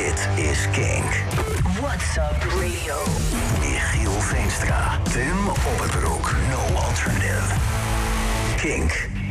It is Kink. What's up radio? Michiel Veenstra, Tim Opperbroek, No Alternative. Kink.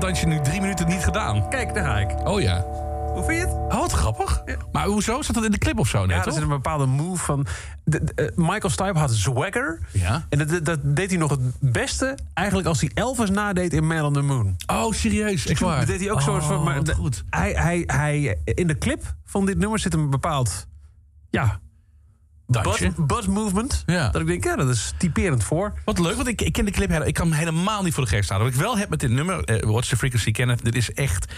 Dat dansje nu drie minuten niet gedaan? Kijk, daar ga ik. Oh ja. Hoe vind je het? Oh, wat grappig. Maar hoezo? Zat dat in de clip of zo net, Ja, toch? zit een bepaalde move van... de- de- eh, Michael Stipe had swagger. Ja. En dat, dat deed hij nog het beste eigenlijk als hij Elvis nadeed in Man on the Moon. Oh, serieus? Echt Toen waar? deed hij ook soort van... Oh, Maar de- goed. Hij, hij, hij, in de clip van dit nummer zit een bepaald... Ja, buzz, movement. Ja. Dat ik denk, ja, dat is typerend voor. Wat leuk, want ik, ik ken de clip. Ik kan hem helemaal niet voor de geest staan. Wat ik wel heb met dit nummer, eh, Watch the Frequency Kenneth, dit is echt.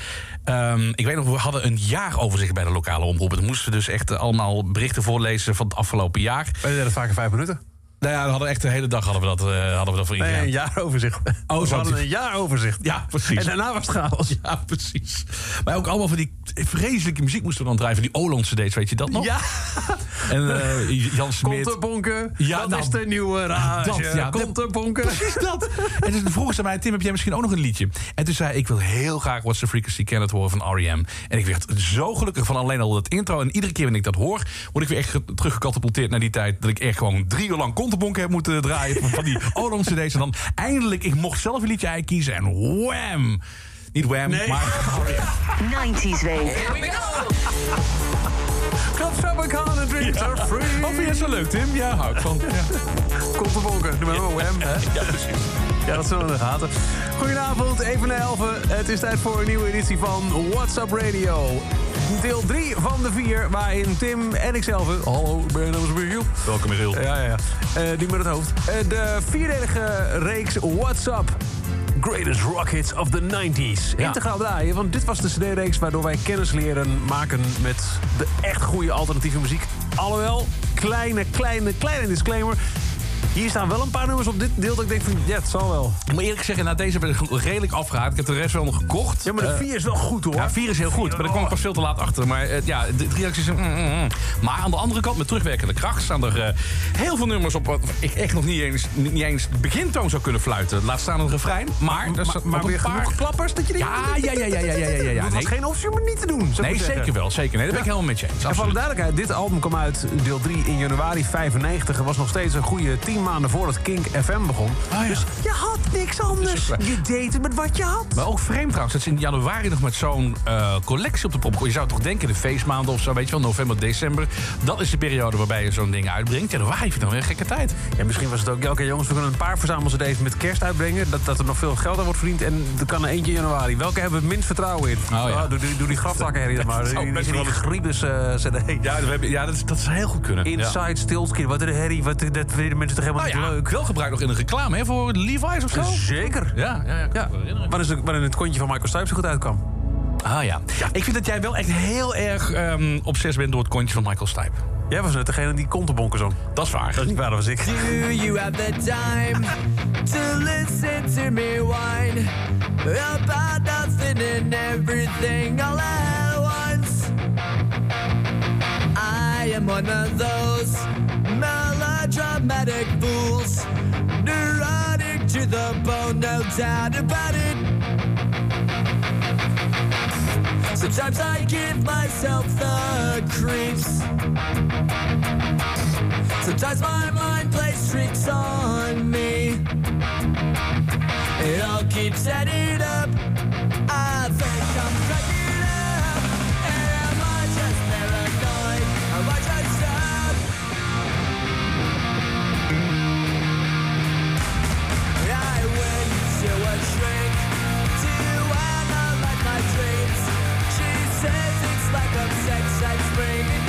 ehm, ik weet nog, we hadden een jaaroverzicht bij de lokale omroep. Dan moesten we dus echt eh, allemaal berichten voorlezen van het afgelopen jaar. Wij deden dat vaak in vijf minuten. Nou ja, we hadden echt de hele dag hadden we dat, eh, hadden we dat voor Nee, een jaaroverzicht. Oh, we hadden een jaaroverzicht. Ja, precies. En daarna was het chaos. Ja, precies. Maar ook allemaal van die vreselijke muziek moesten we dan drijven. Die Olandse cd's, weet je dat nog? Ja, En eh, Jan Smit. kontenbonken. Ja, dat nou, is de nieuwe rage. dat, ja. kontenbonken. Precies dat. En toen vroeg ze mij, Tim, heb jij misschien ook nog een liedje? En toen zei ik, ik wil heel graag What's the Frequency Kenneth horen van R.E.M. En ik werd zo gelukkig van alleen al dat intro. En iedere keer wanneer ik dat hoor, word ik weer echt ge- teruggecatapulteerd naar die tijd... dat ik echt gewoon drie uur lang kontenbonken heb moeten draaien... van, van die Olam cd's. En dan eindelijk, ik mocht zelf een liedje kiezen en wham! Niet wham, Nee. maar R.E.M. 90s week. Club Tropicana drinks are free. Oh, vind je dat zo leuk, Tim? Ja, hou ik van. Ja, Kontenbonken. Doe maar maar wham, hè. ja precies. Ja, dat zullen we in de gaten. Goedenavond, even na 11. Het is tijd voor een nieuwe editie van What's Up Radio. Deel 3 van de 4, waarin Tim en ikzelf... Hallo, ik ben namens Michiel. Welkom, Michiel. Ja, ja, ja. Eh, die met het hoofd. Eh, de vierdelige reeks What's Up. Greatest Rock Hits of the 90s. Ja. Integraal draaien, want dit was de cd-reeks... waardoor wij kennis leren maken met de echt goede alternatieve muziek. Alhoewel, kleine, kleine, kleine disclaimer... Hier staan wel een paar nummers op dit deel dat ik denk van... Ja, het zal wel. Ik moet eerlijk zeggen, na deze ben ik redelijk afgehaald. Ik heb de rest wel nog gekocht. Ja, maar de Eh, 4 is wel goed, hoor. Ja, 4 is heel goed, maar daar kwam ik pas veel te laat achter. Maar eh, ja, de drie reacties... mm, mm, mm. Maar aan de andere kant, met terugwerkende kracht... staan er eh, heel veel nummers op... wat ik echt nog niet eens, niet, eens de begintoon zou kunnen fluiten. Laat staan een refrein. Maar, er Maar, maar nog weer een paar... genoeg klappers dat je die... Ja, ja, ja, ja, ja, ja, ja, ja. Dat was geen optie om het niet te doen, Nee, maar zeker wel. Zeker. Nee, daar ben ik helemaal met je eens. En voor de duidelijkheid, dit album kwam uit deel 3 in januari 95. en was nog steeds een goede 10 maanden voordat Kink FM begon. Ah, ja. Dus je had niks anders. Je deed het met wat je had. Maar ook vreemd trouwens, dat ze in januari nog met zo'n eh, collectie op de pop. Je zou toch denken, de feestmaanden of zo, weet je wel, november, december. Dat is de periode waarbij je zo'n ding uitbrengt. Januari vind ik dan weer een gekke tijd. Ja, misschien was het ook... ja, Oké jongens, we kunnen een paar verzamel-cd's met kerst uitbrengen. Dat, dat er nog veel geld aan wordt verdiend. En er kan er eentje in januari. Welke hebben we het minst vertrouwen in? Oh, ja. doe, die- doe die graftakkenherrie dan maar. Dat Die, die, die Griebus eh, cd. Ja, we hebben, ja dat, is, dat zou heel goed kunnen. Ja. Inside Stilskin. Wat een herrie. Wat, dat vinden mensen toch helemaal Nou ja, leuk? wel gebruikt nog in een reclame hè, voor Levi's of zo. Zeker. Ja, ja, ja. ik kan Ja, waarin, het- waarin het kontje van Michael Stipe zo goed uitkwam. Ah ja. Ik vind dat jij wel echt heel erg ehm obsessief bent door het kontje van Michael Stipe. Jij was net degene die kontenbonken zong. Dat is waar. Dat is niet waar, dat was ik. Do you have the time to listen to me whine about nothing and everything all at once? I am one of those melodramatic fools, neurotic to the bone, no doubt about it. Sometimes I give myself the creeps. Sometimes my mind plays tricks on me. It all keeps adding up. I think Of sex and spring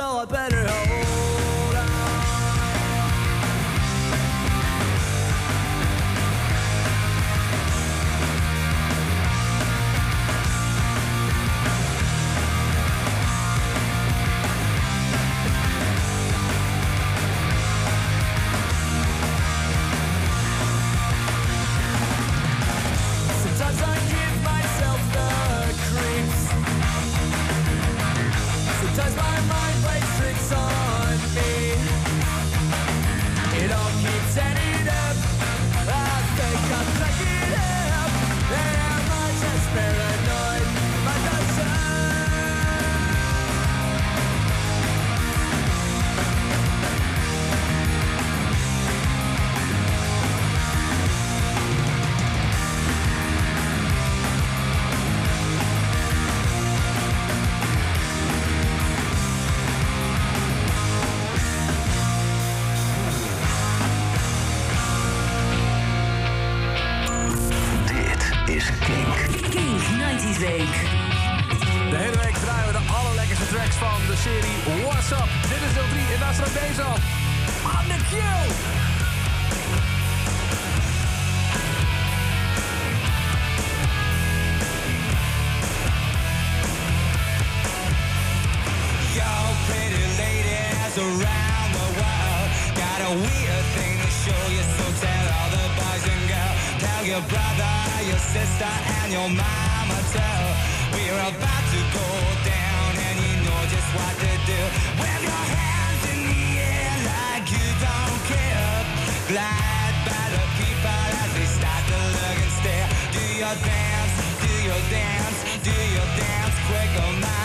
So I better hold Tell your brother, your sister, and your mama. Tell we're about to go down, and you know just what to do. Wave your hands in the air like you don't care. Glide by the people as they start to look and stare. Do your dance, do your dance, do your dance, quick or my.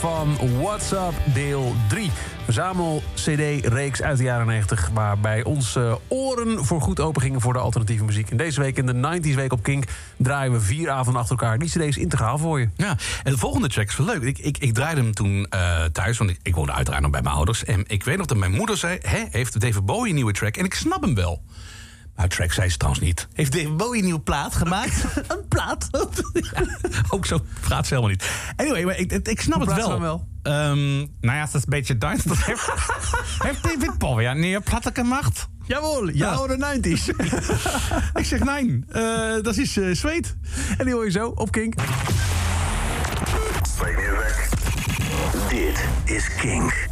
Van What's Up deel 3. Verzamel CD-reeks uit de jaren 90... waarbij onze oren voor goed open gingen voor de alternatieve muziek. En deze week in de 90s Week op Kink... draaien we vier avonden achter elkaar die CD's integraal voor je. Ja, en de volgende track is wel leuk. Ik, ik, ik draaide hem toen eh, thuis, want ik, ik woonde uiteraard nog bij mijn ouders. En ik weet nog dat mijn moeder zei... Hé, heeft David Bowie een nieuwe track? En ik snap hem wel. Maar track zei ze trouwens niet. Heeft David Bowie een nieuwe plaat gemaakt? een plaat? Ja, ook zo praat ze helemaal niet. Anyway, maar ik, ik, ik snap Hoe het wel. wel? Ehm, nou ja, het is een beetje Duits. Dat heeft, heeft David Bowie een nieuwe plaat gemaakt? Jawel, jouw de 90s. Ik zeg nee, eh, dat is eh zweet. en die hoor je zo op Kink. Dit is Kink.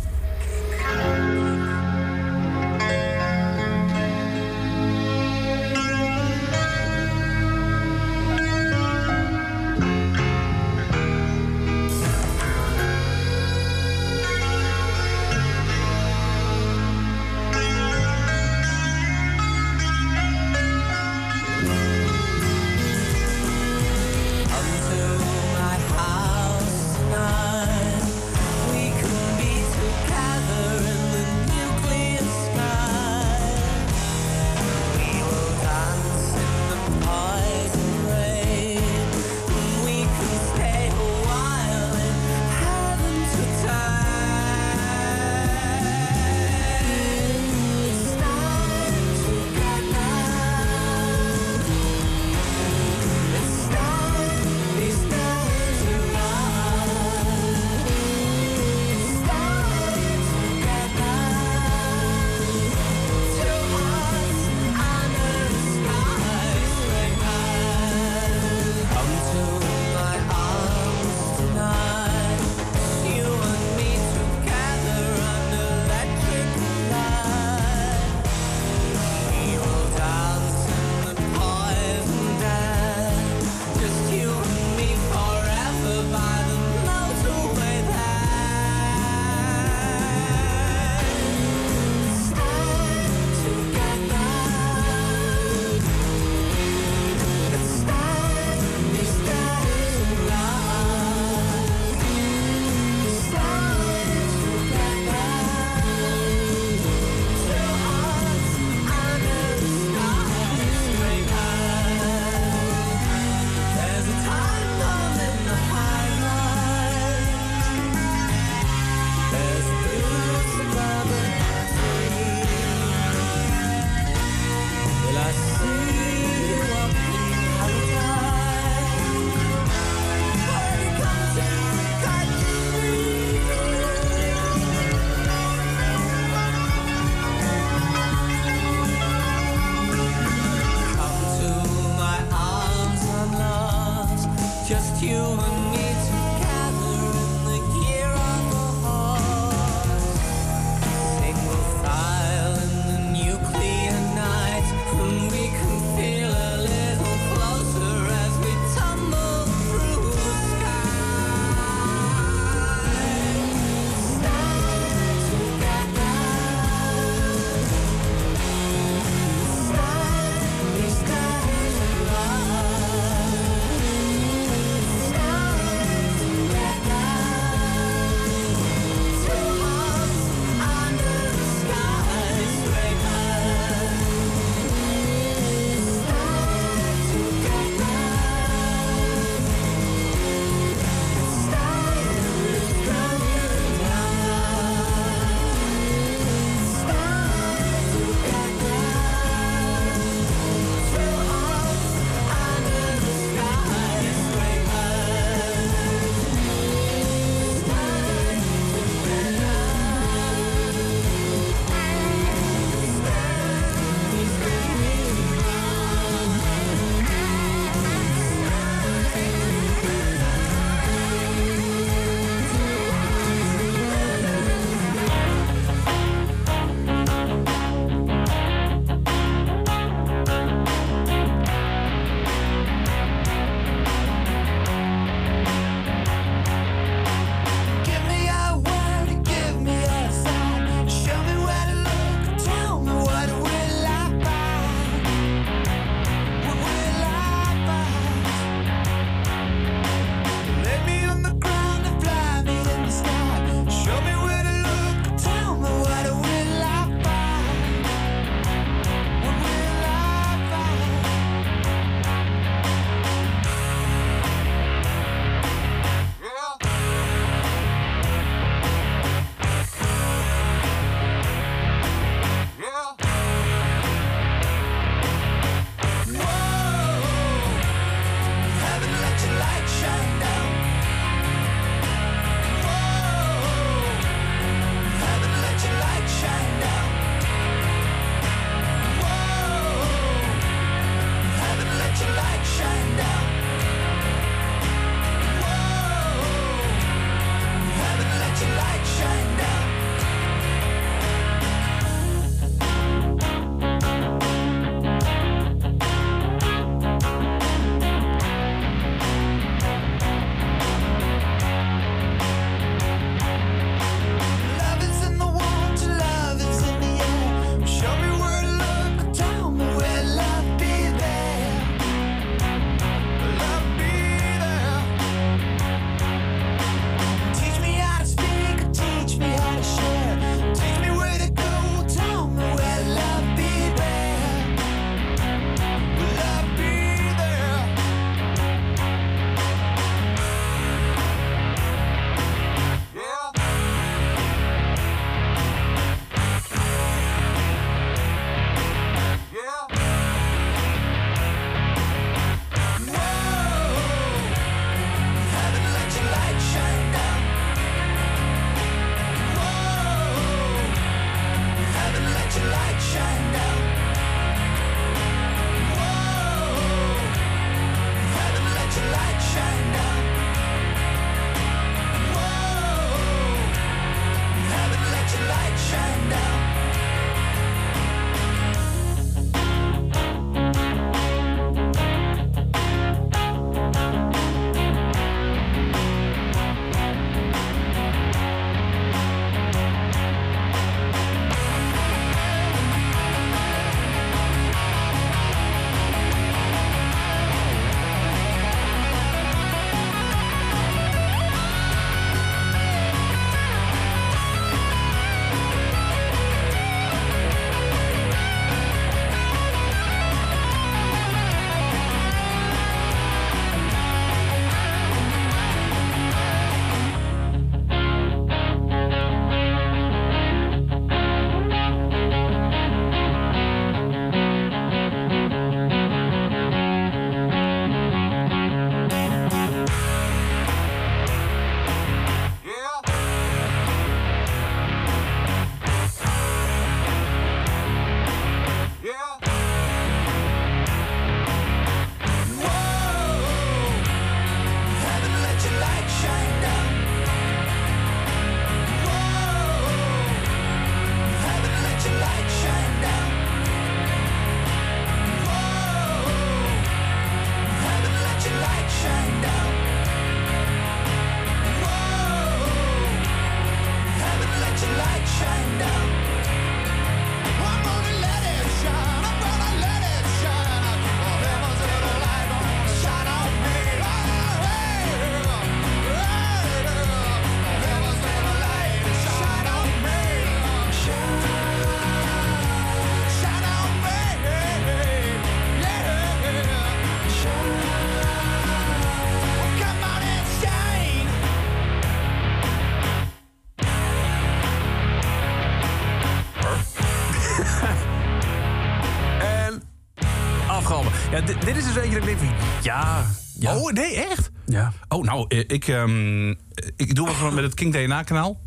Is dus eentje dat ik denk van... Ja, ja. Oh, nee, echt? ja. Oh, nou, eh, ik, ehm, ik doe wat met het King DNA-kanaal.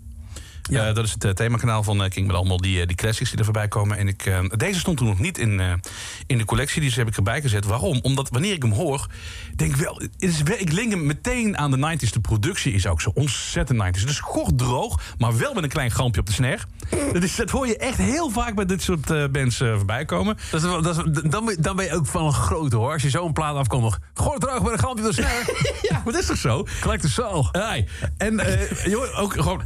Ja. dat is het eh, themakanaal van eh, King met allemaal die, eh, die classics die er voorbij komen. En ik, eh, deze stond toen nog niet in, eh, in de collectie, dus heb ik erbij gezet. Waarom? Omdat wanneer ik hem hoor, denk ik wel, is ik link hem meteen aan de 90s. De productie is ook zo ontzettend 90s. Dus gort droog, maar wel met een klein grampje op de snare. Dat, is, dat hoor je echt heel vaak bij dit soort eh, bands eh, voorbij komen. Dat is, wel- dat is, dan, ben, dan ben je ook van een grote hoor. Als je zo'n plaat afkomt, het droog met een gampje door snel. Ja, maar dat is toch zo? Gelijk de. Nee. En eh, je hoort ook gewoon.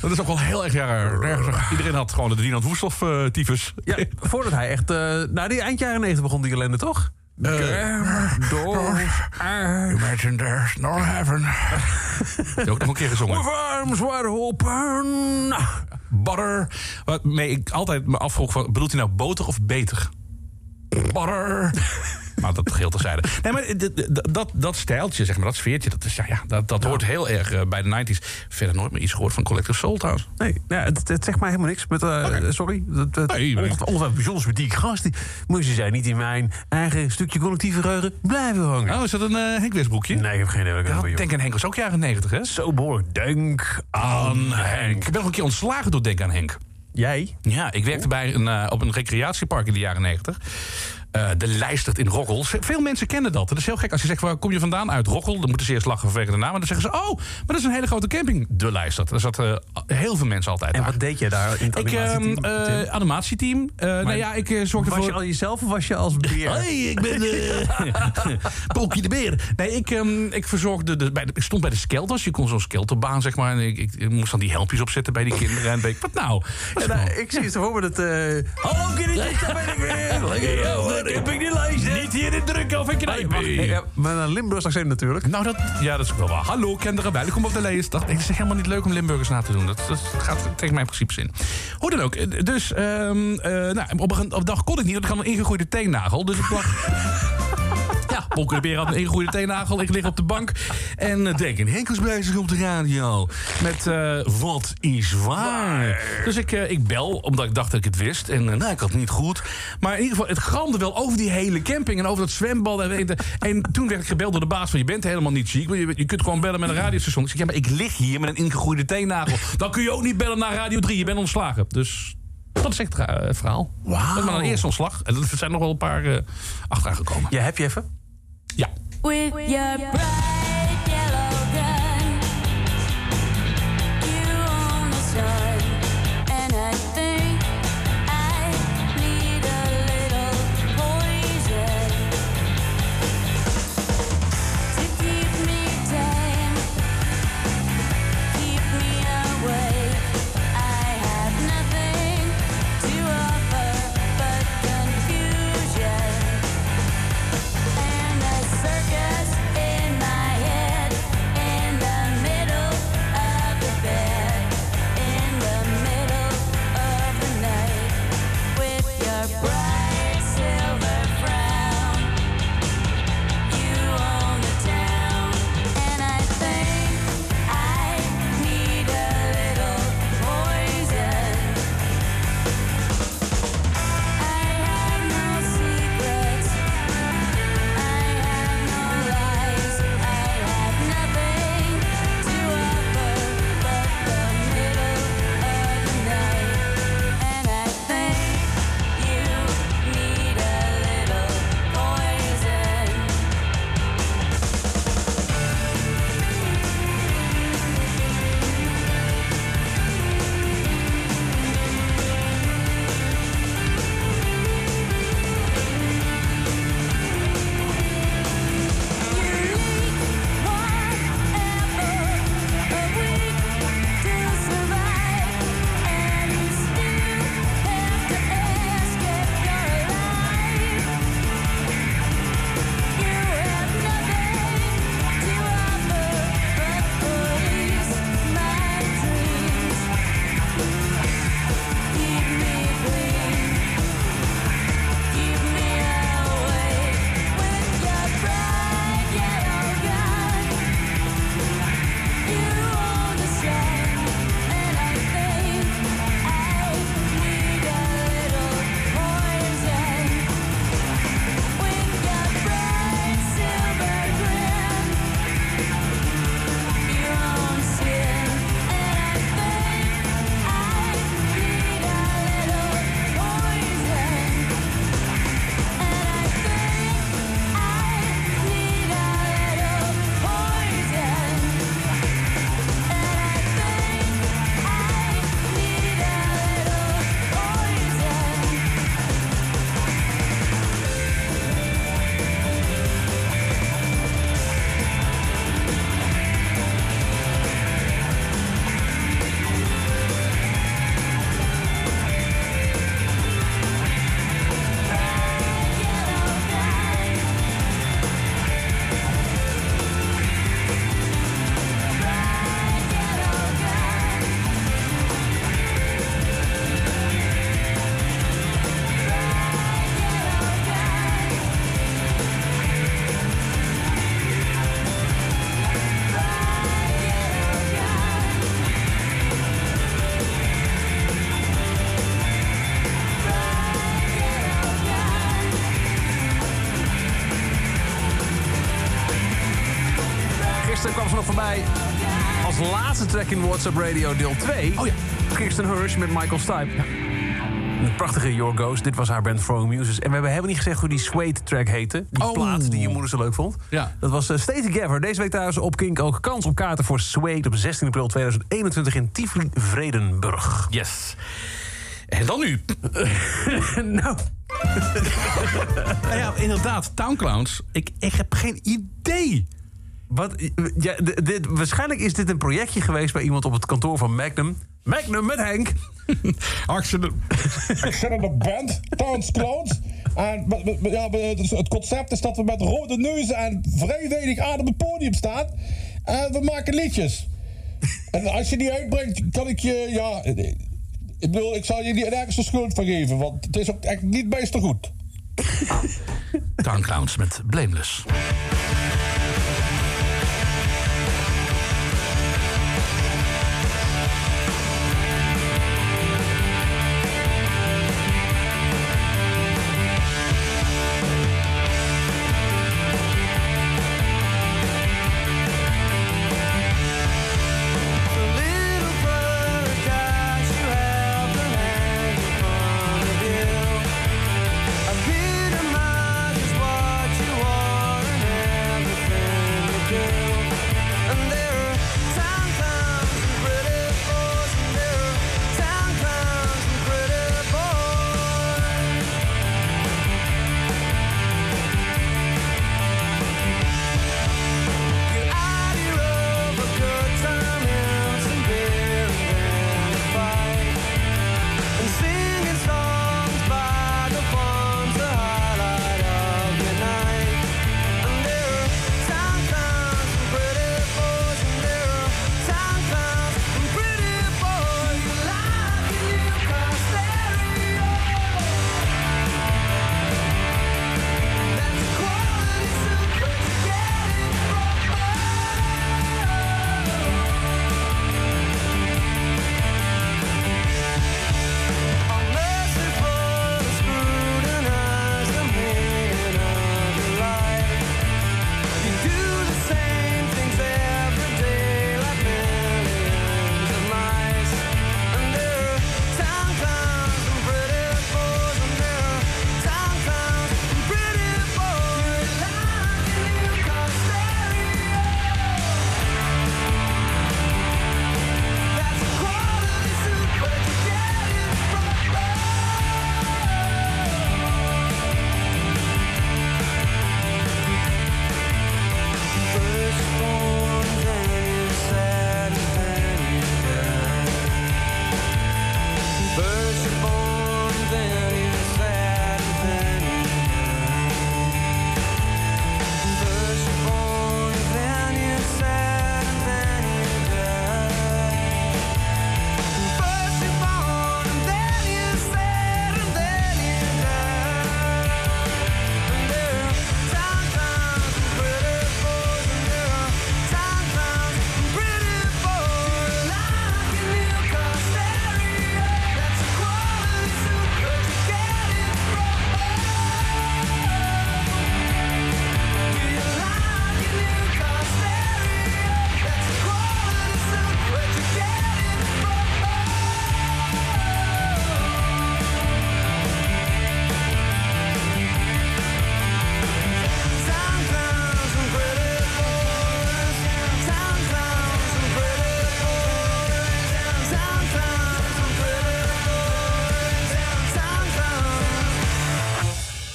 Dat is ook wel heel erg raar. Iedereen had gewoon de Dinant Woesthof eh tyfus. Ja, voordat hij echt... eh nou, die eind jaren 90 begon die ellende, toch? Door... Imagine there's no heaven. Heb je ook nog een keer gezongen. arms wide open. Butter. Waarmee ik altijd me afvroeg: van, bedoelt hij nou boter of beter? Butter. Nou, dat geheel terzijde. Nee, maar dat, dat stijltje, zeg maar, dat sfeertje, dat, is, ja, ja, dat, dat hoort heel erg eh, bij de 90s. Verder nooit meer iets gehoord van Collective Soul trouwens. Nee, ja, het, het zegt mij helemaal niks. Met, eh, Sorry. Het, het, Nee, maar- bijzonders met die gast. Die, moesten zijn niet in mijn eigen stukje collectieve geheugen blijven hangen. Oh, is dat een uh, Henk? Nee, ik heb geen idee wat ik Ja, denk aan Henk was ook jaren 90, hè? Zo behoorlijk. Denk Aan Henk. Ik ben nog een keer ontslagen door Denk aan Henk. Jij? Ja, ik werkte bij een, eh, op een recreatiepark in de jaren 90. Eh, de Lijstert in Roggel. Veel mensen kennen dat. Dat is heel gek. Als je zegt, waar kom je vandaan? Uit Roggel. Dan moeten ze eerst lachen vanwege de naam. En dan zeggen ze, oh, maar dat is een hele grote camping. De Lijstert. Daar zaten heel veel mensen altijd En daar. wat deed jij daar in het ehm, animatieteam? eh, animatieteam. Eh, nou ja, ik eh, zorgde was voor... je al jezelf of was je als beer? Ik ben Polkie de Beer. Nee, ik, ehm, ik verzorgde de, bij de, ik stond bij de skelters. Je kon zo'n skelterbaan, zeg maar. En ik, ik, ik moest dan die helmpjes opzetten bij die kinderen. En ben ik, wat nou? Nou, ik zie het voor me dat... eh, Hallo kindertjes, daar ben ik weer. Lekker, joh, heb ik die lijst. Niet hier in druk of ik wacht, ja, met een Limburgs accent natuurlijk. Nou, dat, ja, dat is ook wel waar. Hallo, kinderen, welkom op de lijst. Dat het is helemaal niet leuk om Limburgers na te doen. Dat, dat gaat tegen mijn principes in. Hoe dan ook. eh, Dus ehm, eh, nou, op, een, op een dag kon ik niet, want ik had een ingegroeide teennagel. Dus ik lag... De Beer had een ingegroeide teennagel. Ik lig op de bank en uh, denk... Henk was bezig op de radio met eh, Wat is waar? Dus ik, eh, ik bel, omdat ik dacht dat ik het wist. En eh, nou, ik had het niet goed. Maar in ieder geval, het gramde wel over die hele camping... en over dat zwembad. En, en, en toen werd ik gebeld door de baas van... je bent helemaal niet ziek, je, je kunt gewoon bellen met een radiostation. Ik zeg, ja, maar ik lig hier met een ingegroeide teennagel. Dan kun je ook niet bellen naar Radio 3, je bent ontslagen. Dus... Dat is echt eh, het verhaal. Wauw. Dat is maar een eerste ontslag. En er zijn nog wel een paar eh achteraan gekomen. Ja, heb je even? Ja. With your track in WhatsApp Radio deel 2. Oh ja. Kirsten Hirsch met Michael Stipe. Een prachtige Your Ghost. Dit was haar band Throwing Muses. En we hebben helemaal niet gezegd hoe die Suede track heette. Die Oh. plaat die je moeder zo leuk vond. Ja. Dat was uh, Stay Together. Deze week thuis op Kink ook kans op kaarten voor Suede... op 16 april 2021 in Tivoli-Vredenburg. Yes. En dan nu. nou, Nou ja, inderdaad, Townclowns. Ik, ik heb geen idee. Wat, ja, dit, waarschijnlijk is dit een projectje geweest... bij iemand op het kantoor van Magnum. Magnum met Henk. Accident. Ik zit in de band, Towns Clowns. En ja, het concept is dat we met rode neuzen en vrij weinig adem op het podium staan. En we maken liedjes. En als je die uitbrengt, kan ik je, ja... Ik bedoel, ik zal je niet nergens de schuld van geven, want het is ook echt niet meester goed. Townclowns met Blameless.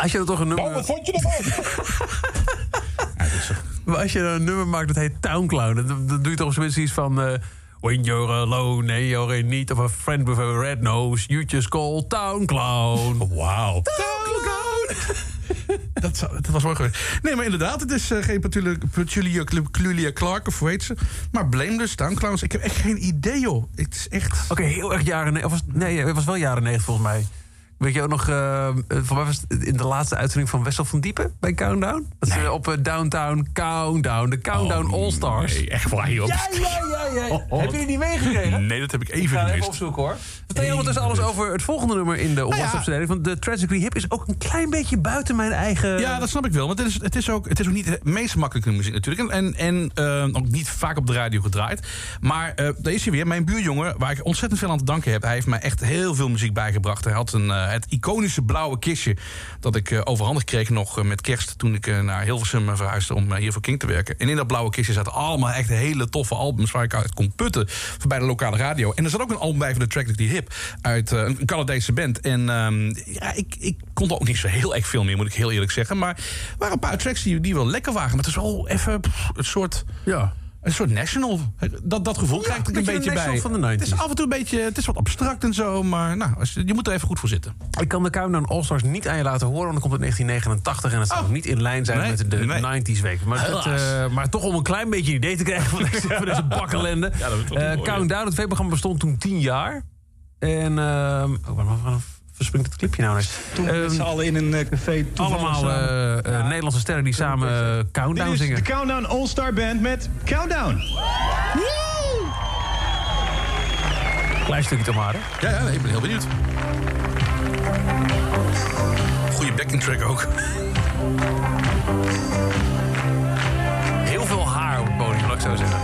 Als je dan toch een Nou, nummer... wat vond je ervan? Maar als je dan een nummer maakt dat heet Town Clown... dan, dan doe je toch zoiets iets van... eh, When you're alone and you're in need of a friend with a red nose... you just call Town Clown. Wauw. Dat, zou- dat was mooi geweest. Nee, maar inderdaad, het is eh, geen Petulia, Clulia Clark of hoe heet ze. Maar Blameless, Townclowns. Ik heb echt geen idee, joh. Het is echt... Oké, heel erg jaren... Of was, nee, het was wel jaren 90 volgens mij. Weet je ook nog, eh, voor mij was het in de laatste uitzending van Wessel van Diepen bij Countdown? Dat ze op eh, Downtown Countdown, de Countdown All-Stars. Oh, Nee, echt waar, joh. Ja, ja, ja, ja. Heb je die niet meegekregen? Nee, dat heb ik Ik even ga even opzoeken hoor. Vertel je ondertussen alles over het volgende nummer in de Nou. WhatsApp-serie. Want de Tragically Hip is ook een klein beetje buiten mijn eigen... Ja, dat snap ik wel. Want het is, het is, ook, het is ook niet de meest makkelijke muziek natuurlijk. En, en eh, ook niet vaak op de radio gedraaid. Maar daar is hij weer. Mijn buurjongen, waar ik ontzettend veel aan te danken heb. Hij heeft mij echt heel veel muziek bijgebracht. Hij had een, het iconische blauwe kistje dat ik eh, overhandig kreeg nog eh, met kerst... toen ik eh, naar Hilversum eh, verhuisde om eh, hier voor King te werken. En in dat blauwe kistje zaten allemaal echt hele toffe albums... waar ik uit kon putten voor bij de lokale radio. En er zat ook een album bij van de Tragically Hip... uit eh, een Canadese band. En ehm, ja, ik, ik kon er ook niet zo heel erg veel meer, moet ik heel eerlijk zeggen. Maar er waren een paar tracks die, die wel lekker waren. Maar het is wel even pff, een soort... Ja. Een soort national. Dat, dat gevoel krijg ik er een beetje bij. van de 90s. Het is af en toe een beetje. Het is wat abstract en zo. Maar nou, je moet er even goed voor zitten. Ik kan de Countdown All-Stars niet aan je laten horen, want dan komt het 1989 en het zou Oh. niet in lijn zijn Nee, met de nee. 90s week. Maar, dat, eh, maar toch om een klein beetje een idee te krijgen van deze, van deze bakkelende. Ja, Eh, Countdown, het tv-programma bestond toen 10 jaar. En, ehm oh, verspringt het clipje nou net? Toen met z'n Ehm, allen in een eh, café. toevallig allemaal eh, eh, Nederlandse sterren die samen Countdown Dit is zingen. de Countdown All-Star Band met Countdown. Klein stukje toch maar, hè? Ja, ja ik ben heel benieuwd. Goede backing track ook. Heel veel haar op het podium, laat ik zo zeggen.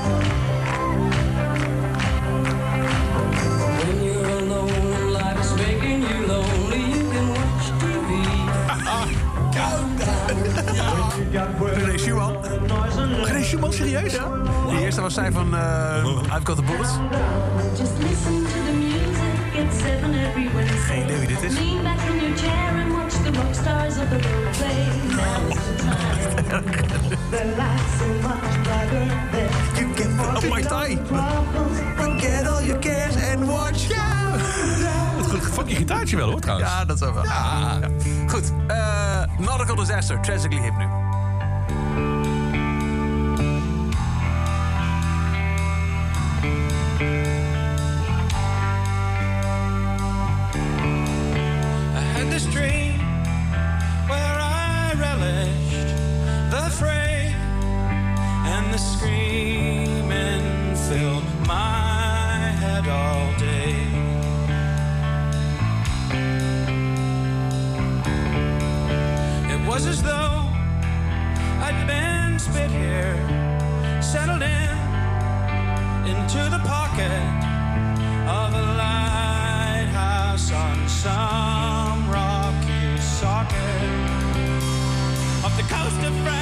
René Schumann. René Schumann, serieus? De eerste was zij van eh, I've Got The Bullets. Just listen to the music, it's seven every Wednesday. Geen idee wie dit is. Lean back in your chair and watch the rock stars of the world play. Now's the time. Their lights so much brighter than You can walk Oh, my tie. problems. Forget all your cares and watch goed fucking gitaartje wel hoor trouwens. Ja, dat zou wel. Ja. Goed, eh Nautical Disaster, Tragically Hip nu. Was as though I'd been spit here, settled in into the pocket of a lighthouse on some rocky socket of the coast of France,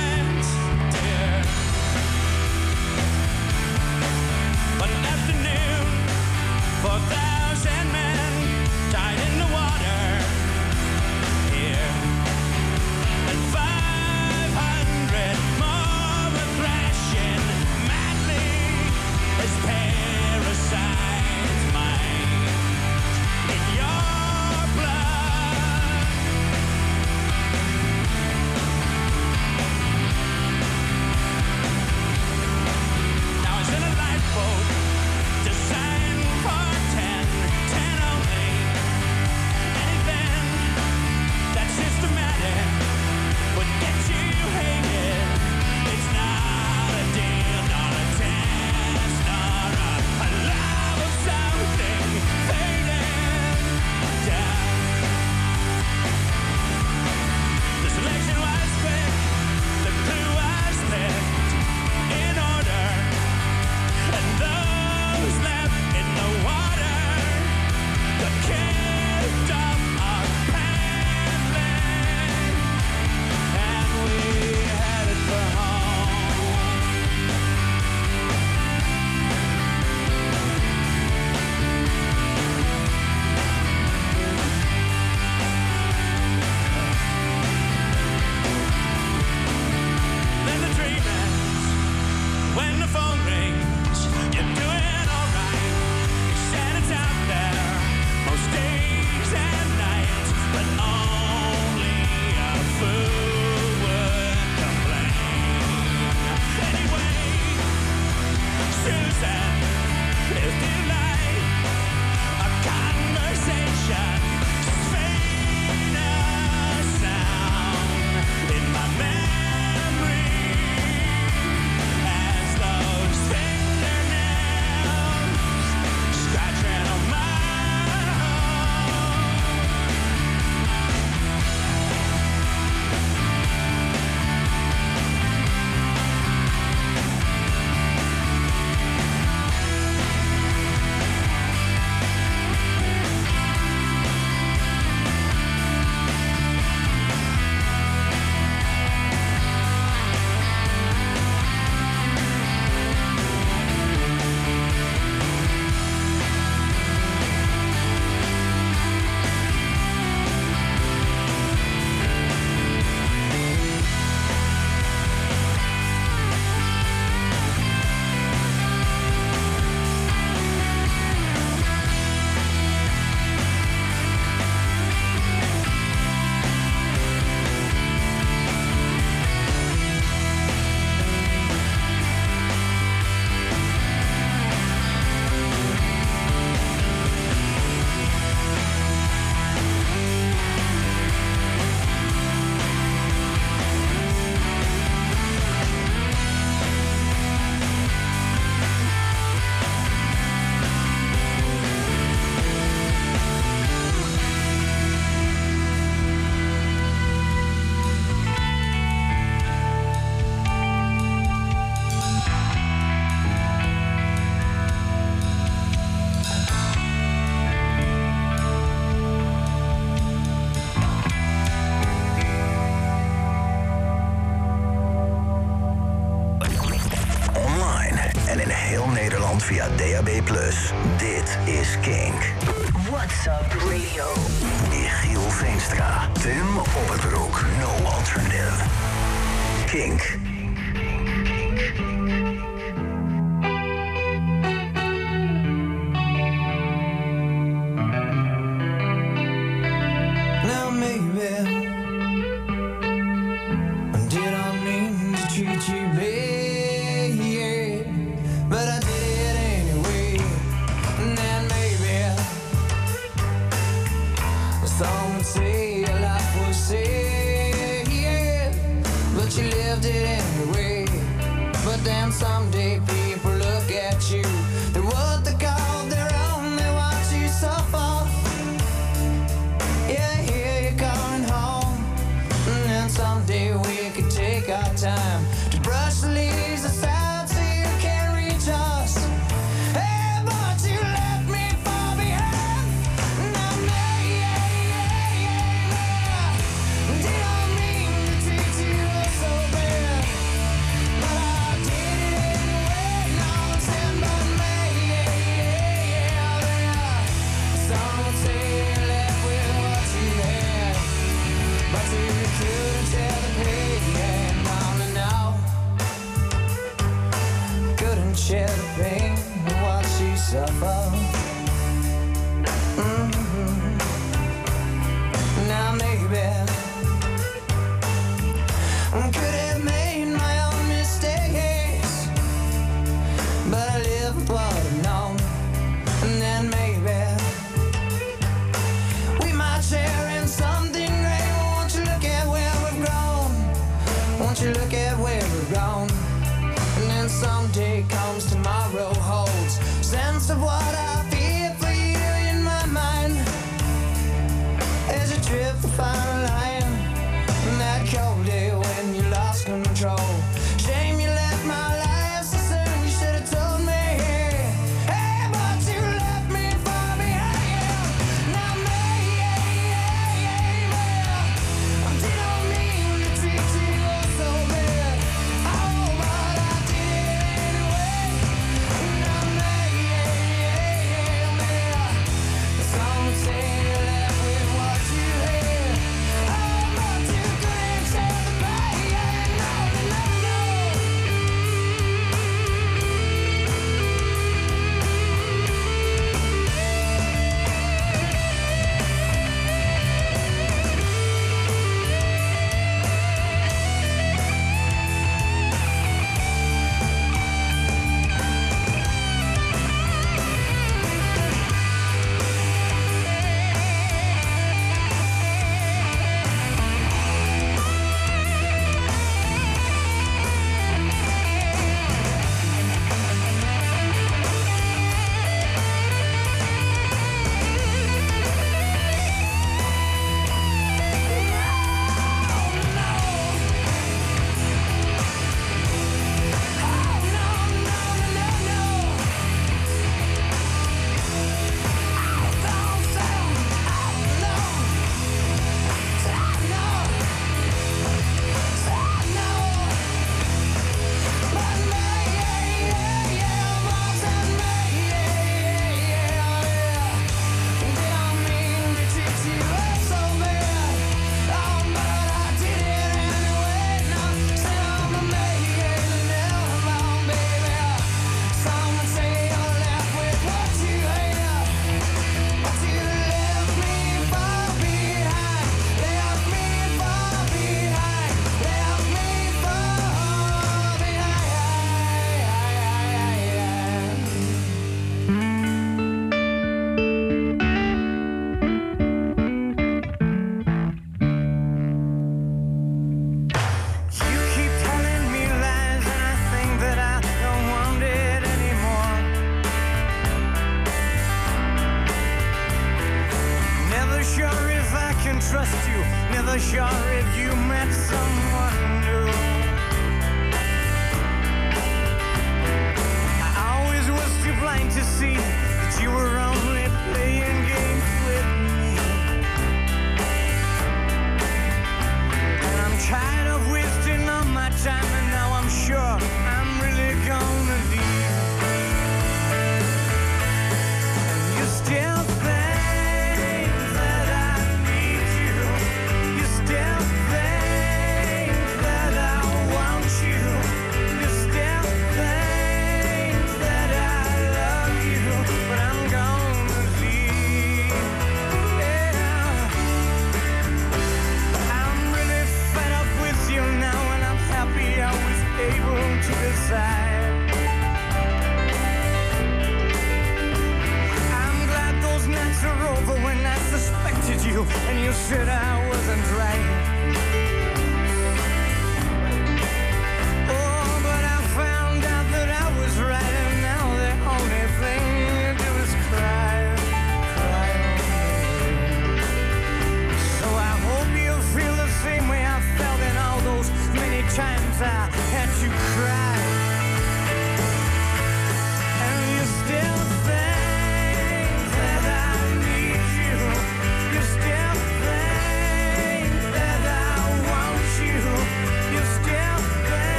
I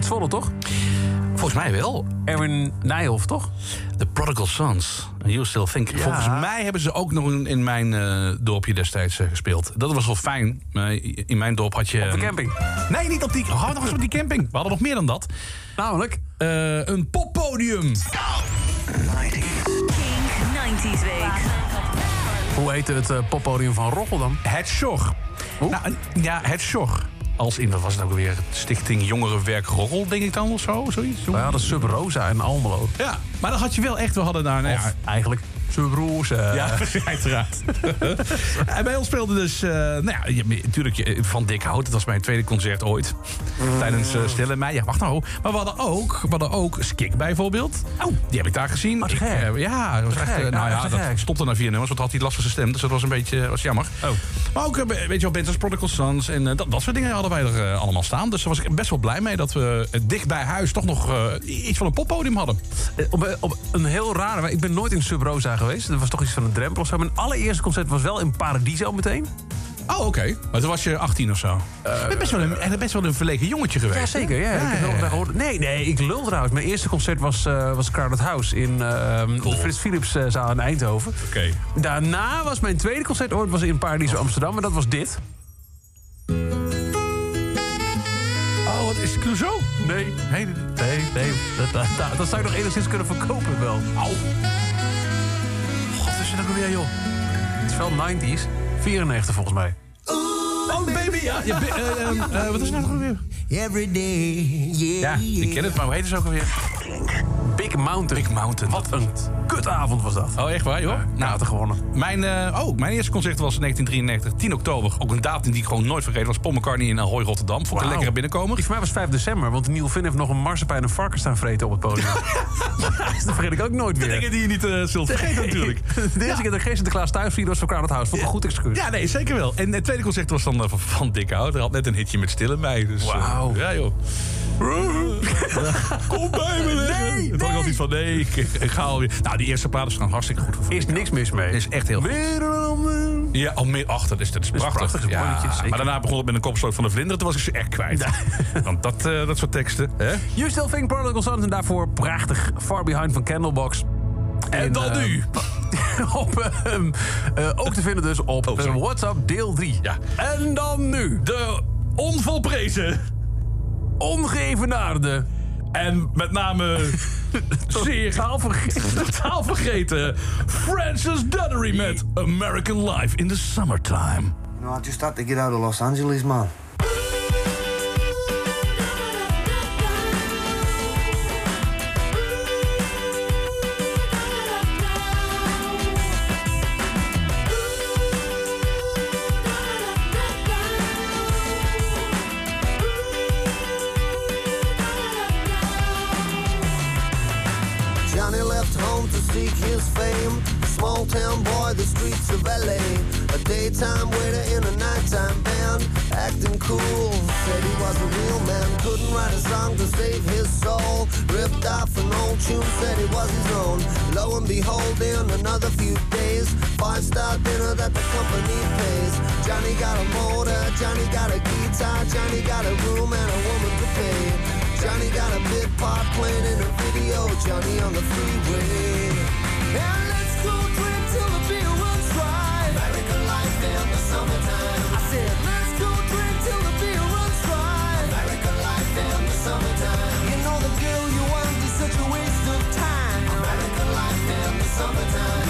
Uit Zwolle, toch? Volgens mij wel. Erwin Nijhoff, toch? The Prodigal Sons. You Still Think. Ja. Volgens mij hebben ze ook nog in, mijn eh, dorpje destijds eh, gespeeld. Dat was wel fijn. In mijn dorp had je... Op de camping. Nee, niet op die... Hou nog eens op die camping. We hadden nog meer dan dat. Namelijk? Eh, een poppodium. King 90s Week. Hoe heette het eh, poppodium van Rotterdam? Het Sjor. Nou, ja, het Sjor. Als in, wat was het ook alweer? Stichting Jongerenwerk Roggel, denk ik dan, of zo? Zoiets? Wij hadden Sub Rosa in Almelo. Ja, maar dan had je wel echt... We hadden daar... Nou, ja, eigenlijk Sub Rosa. Ja, uiteraard. en bij ons speelde dus, eh, nou ja, natuurlijk Van Dik Hout. Dat was mijn tweede concert ooit. Tijdens uh, Stille Mei. Ja, wacht nou. Maar we hadden ook, we hadden ook Skik bijvoorbeeld. Oh. Die heb ik daar gezien. Ik, eh, ja, dat was echt, eh, nou Ja, dat stopte na vier nummers. Want had hij last van zijn stem. Dus dat was een beetje was jammer. Oh. Maar ook, eh, weet je wel, bands als Prodigal Sons. En eh, dat, dat soort dingen hadden wij er eh, allemaal staan. Dus daar was ik best wel blij mee dat we eh, dicht bij huis toch nog eh, iets van een poppodium hadden. Eh, Op, op een heel rare... Ik ben nooit in Sub Rosa geweest. Dat was toch iets van een drempel of zo. Mijn allereerste concert was wel in Paradiso meteen. Oh, oké. Maar toen was je 18 of zo. je bent best wel een, en best wel een verlegen jongetje geweest. Ja, zeker. Ja, ik heb wel gehoord. Nee, nee, ik lul trouwens. Mijn eerste concert was, eh was Crowded House in eh, de Frits Philips eh, zaal in Eindhoven. Oké. Daarna was mijn tweede concert ooit was in Paradiso Amsterdam. En dat was dit. Oh, wat is Clouseau? Nee, nee, nee. nee. Dat, dat, dat, dat zou je nog enigszins kunnen verkopen wel. Au. Het ook joh? Het is wel 90s. 94 volgens mij. Oh, baby, ja. eh, ehm, eh, wat is het nou weer? Every day, yeah. Ja, ik ken het, maar hoe heet het ook alweer? Big Mountain. Big Mountain. Wat een kutavond was dat. Oh, echt waar, joh? Nou, te gewonnen. Mijn, eh, oh, mijn eerste concert was in 1993, 10 oktober. Ook een datum die ik gewoon nooit vergeten was. Paul McCartney in Ahoy, Rotterdam. Vond ik een lekkere binnenkomer. Die voor mij was 5 december, want Neil Finn heeft nog een marsepein en varken staan vreten op het podium. Dat vergeet ik ook nooit weer. Dingen die je niet eh, zult vergeten natuurlijk. De eerste keer dat ik geen Sinterklaas thuis was voor Crowded House. Vond ik een goed excuus. Ja, nee, zeker wel. En het tweede concert was dan eh, van, van Dick Hout. Hij had net een hitje met Stille bij. Dus, eh, Wauw. ja, joh. Kom bij me liggen. Nee, Het nee. altijd van, nee, ik, ik ga alweer. Nou, die eerste plaat is gewoon hartstikke goed. Voor Is niks mis mee. is echt heel goed. Ja, al meer achter. Dus dat is prachtig. prachtig, ja, maar daarna begon het met een kopstoot van de vlinder. Toen was ik ze echt kwijt. Want dat, eh, dat soort teksten. Hè? You Still Think Prodigal Sons en daarvoor prachtig Far Behind van Candlebox. En dan eh, nu. op, ehm, eh, ook te vinden dus op Oh, WhatsApp deel 3. Ja. En dan nu De onvolprezen. Ongeëvenaarde, En met name zeer totaal vergeten. Francis Dunnery met American Life in the Summertime. No, I just had to get out of Los Angeles, man. Write a song to save his soul. Ripped off an old tune, said it was his own. Lo and behold, in another few days, five star dinner that the company pays. Johnny got a motor, Johnny got a guitar, Johnny got a room and a woman to pay. Johnny got a big part playing in a video, Johnny on the freeway. Summertime. You know the girl you want is such a waste of time. American life in the summertime.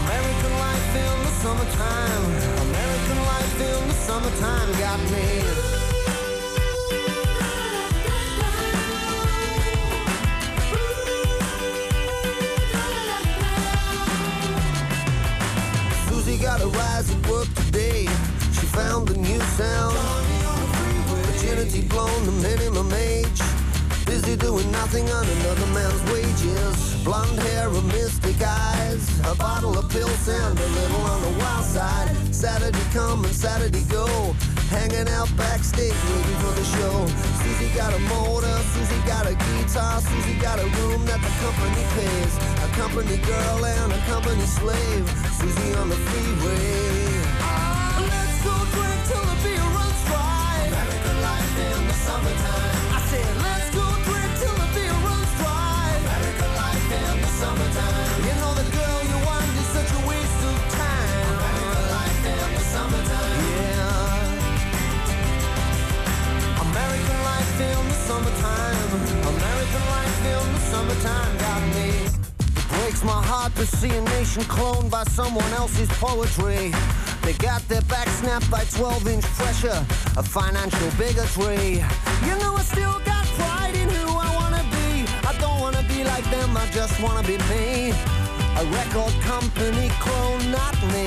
American life in the summertime. American life in the summertime got me. Susie got a rise at work today. She found a new sound. Virginity blown the minimum age. Busy doing nothing on another man's wages. Blonde hair and mystic eyes. A bottle of pills and a little on the wild side. Saturday come and Saturday go. Hanging out backstage waiting for the show. Susie got a motor, Susie got a guitar, Susie got a room that the company pays. A company girl and a company slave. Susie on the freeway. In the summertime got me. It breaks my heart to see a nation cloned by someone else's poetry. They got their back snapped by 12 inch pressure, a financial bigotry. You know, I still got pride in who I wanna be. I don't wanna be like them, I just wanna be me. A record company clone, not me.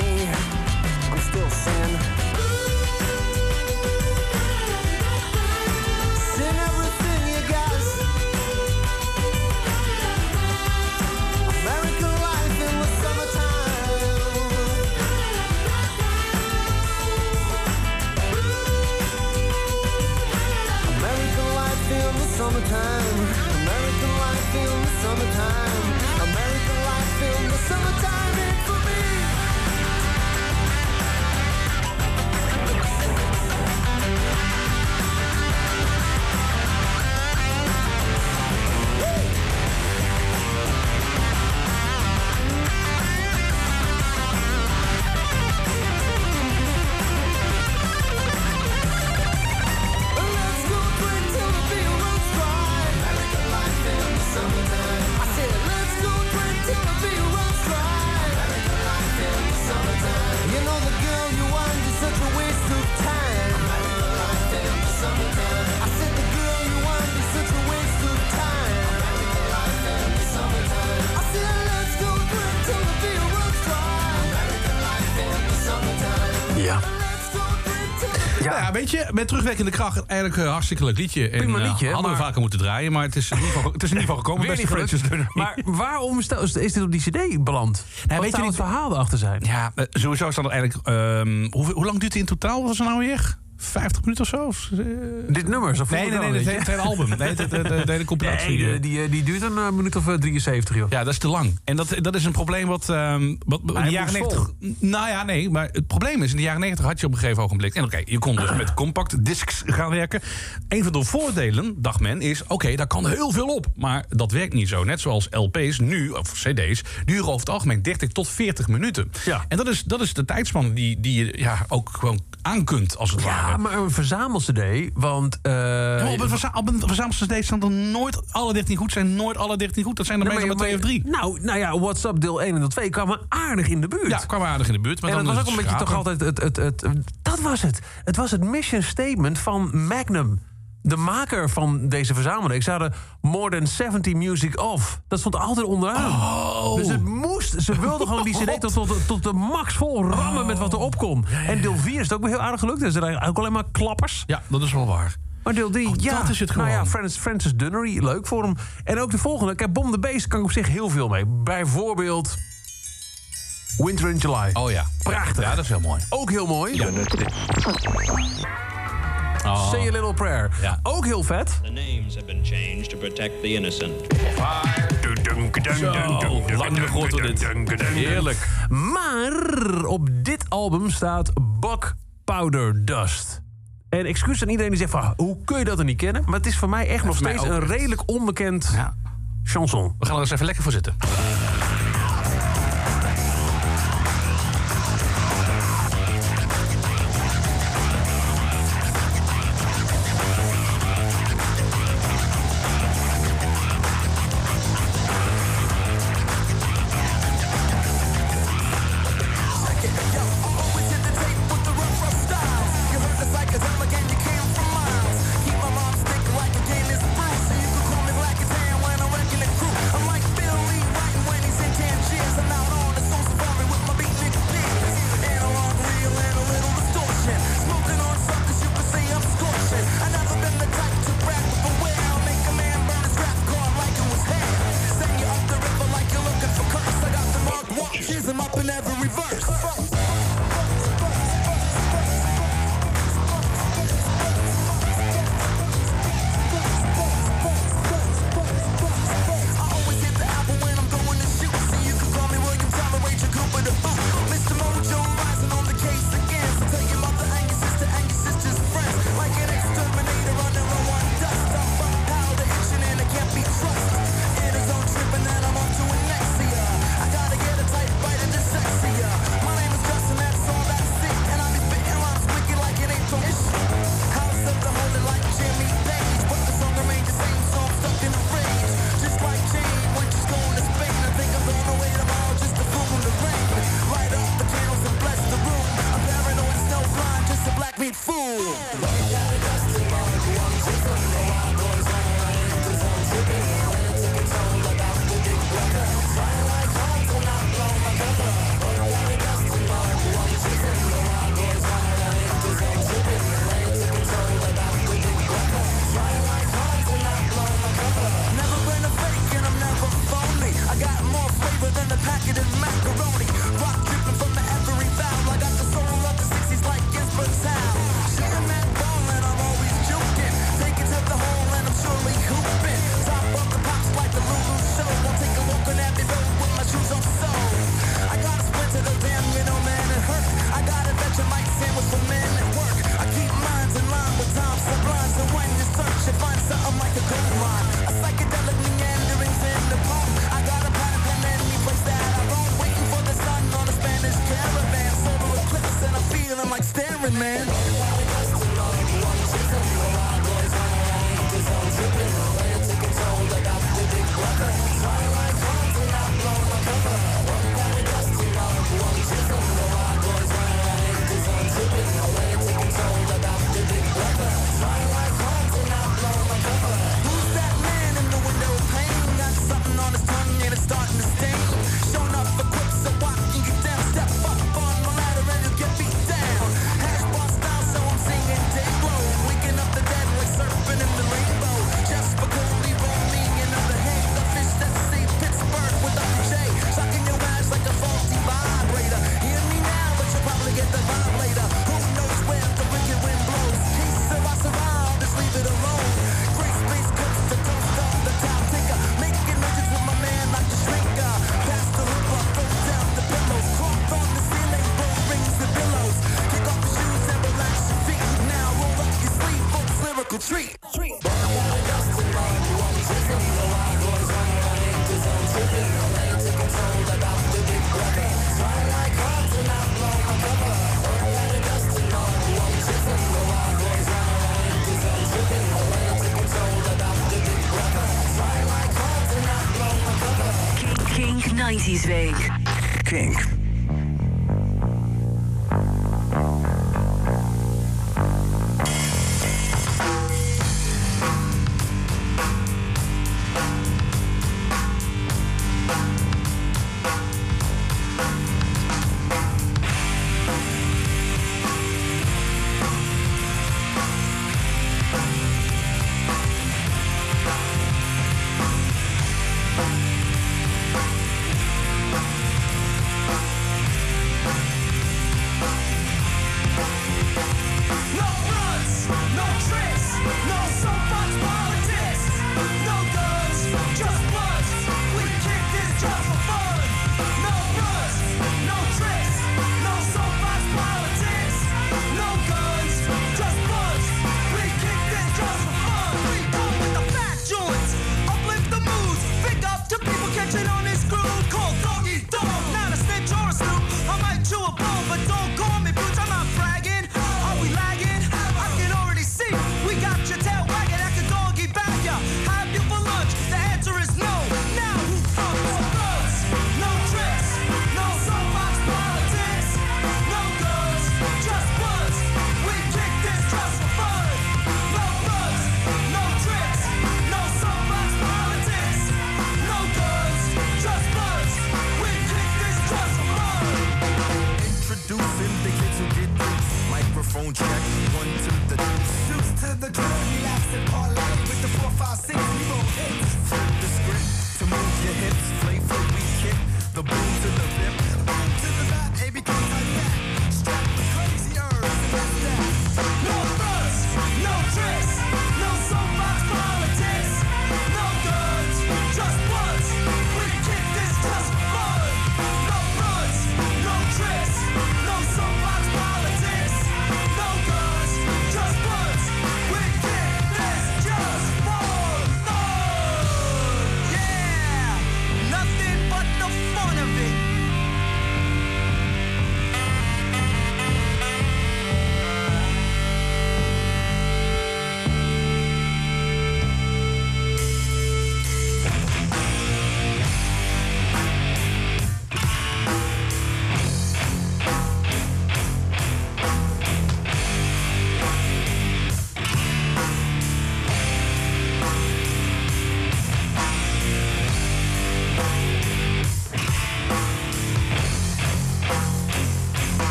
I'm still singing. The Ja. weet je, met terugwerkende kracht eigenlijk een hartstikke leuk liedje. En, Prima eh, liedje, hadden we vaker moeten draaien, maar het is in ieder geval, het is in ieder geval gekomen. Weer beste niet gelukt. Maar waarom stel- is dit op die cd beland? Wat weet je zou niet- het verhaal erachter zijn? Ja, eh, sowieso is dat er eigenlijk... ehm, hoe, hoe lang duurt het in totaal, was het nou weer? 50 minuten of zo. Of, eh, Dit nummers? Of Nee, nee, nee, het hele, het hele album. Nee, de hele compilatie. Nee, die, die, duurt een eh, minuut of eh, 73, joh. Ja, dat is te lang. En dat, dat is een probleem wat, ehm, wat in de jaren moest 90... Nou ja, nee, maar het probleem is... in de jaren 90 had je op een gegeven ogenblik... en oké, je kon dus met compact discs gaan werken. Een van de voordelen, dacht men, is... oké, daar kan heel veel op. Maar dat werkt niet zo. Net zoals LP's nu, of CD's... duren over het algemeen 30 tot 40 minuten. Ja. En dat is, dat is de tijdspan die, die je ja, ook gewoon aan kunt, als het Ja, ware. maar een verzamel-cd, want... eh, Ja, op een verza- op een verzamel-cd staan er nooit alle 13 goed. Zijn nooit alle 13 goed. Dat zijn er Nee, meestal maar twee of drie. Nou, nou ja, What's Up deel 1 en deel 2 kwamen aardig in de buurt. Ja, kwamen aardig in de buurt. Maar en dan dat was ook een beetje toch altijd het, het, het, Dat was het. Het was het mission statement van Magnum. De maker van deze verzameling. Ze hadden more than 70 music off. Dat stond altijd onderaan. Oh. Dus het moest. Ze wilden gewoon die CD tot, tot, tot de max vol rammen met wat erop kon. En deel 4 is het ook weer heel aardig gelukt. Er zijn ook alleen maar klappers. Ja, dat is wel waar. Maar deel 3, ja, dat is het Nou ja, gewoon. Francis, Francis Dunnery, leuk voor hem. En ook de volgende. Kijk, Bomb the Bass kan ik op zich heel veel mee. Bijvoorbeeld Winter in July. Oh ja. Prachtig. Ja, dat is heel mooi. Ook heel mooi. Oh. Say a Little Prayer. Ja. Ook heel vet. The names have been changed to protect the innocent. Zo, lang dit. Heerlijk. Maar op dit album staat Buck Powder Dust. En excuus aan iedereen die zegt van... hoe kun je dat er niet kennen? Maar het is voor mij echt nog steeds een redelijk onbekend Ja. chanson. We gaan er eens even lekker voor zitten.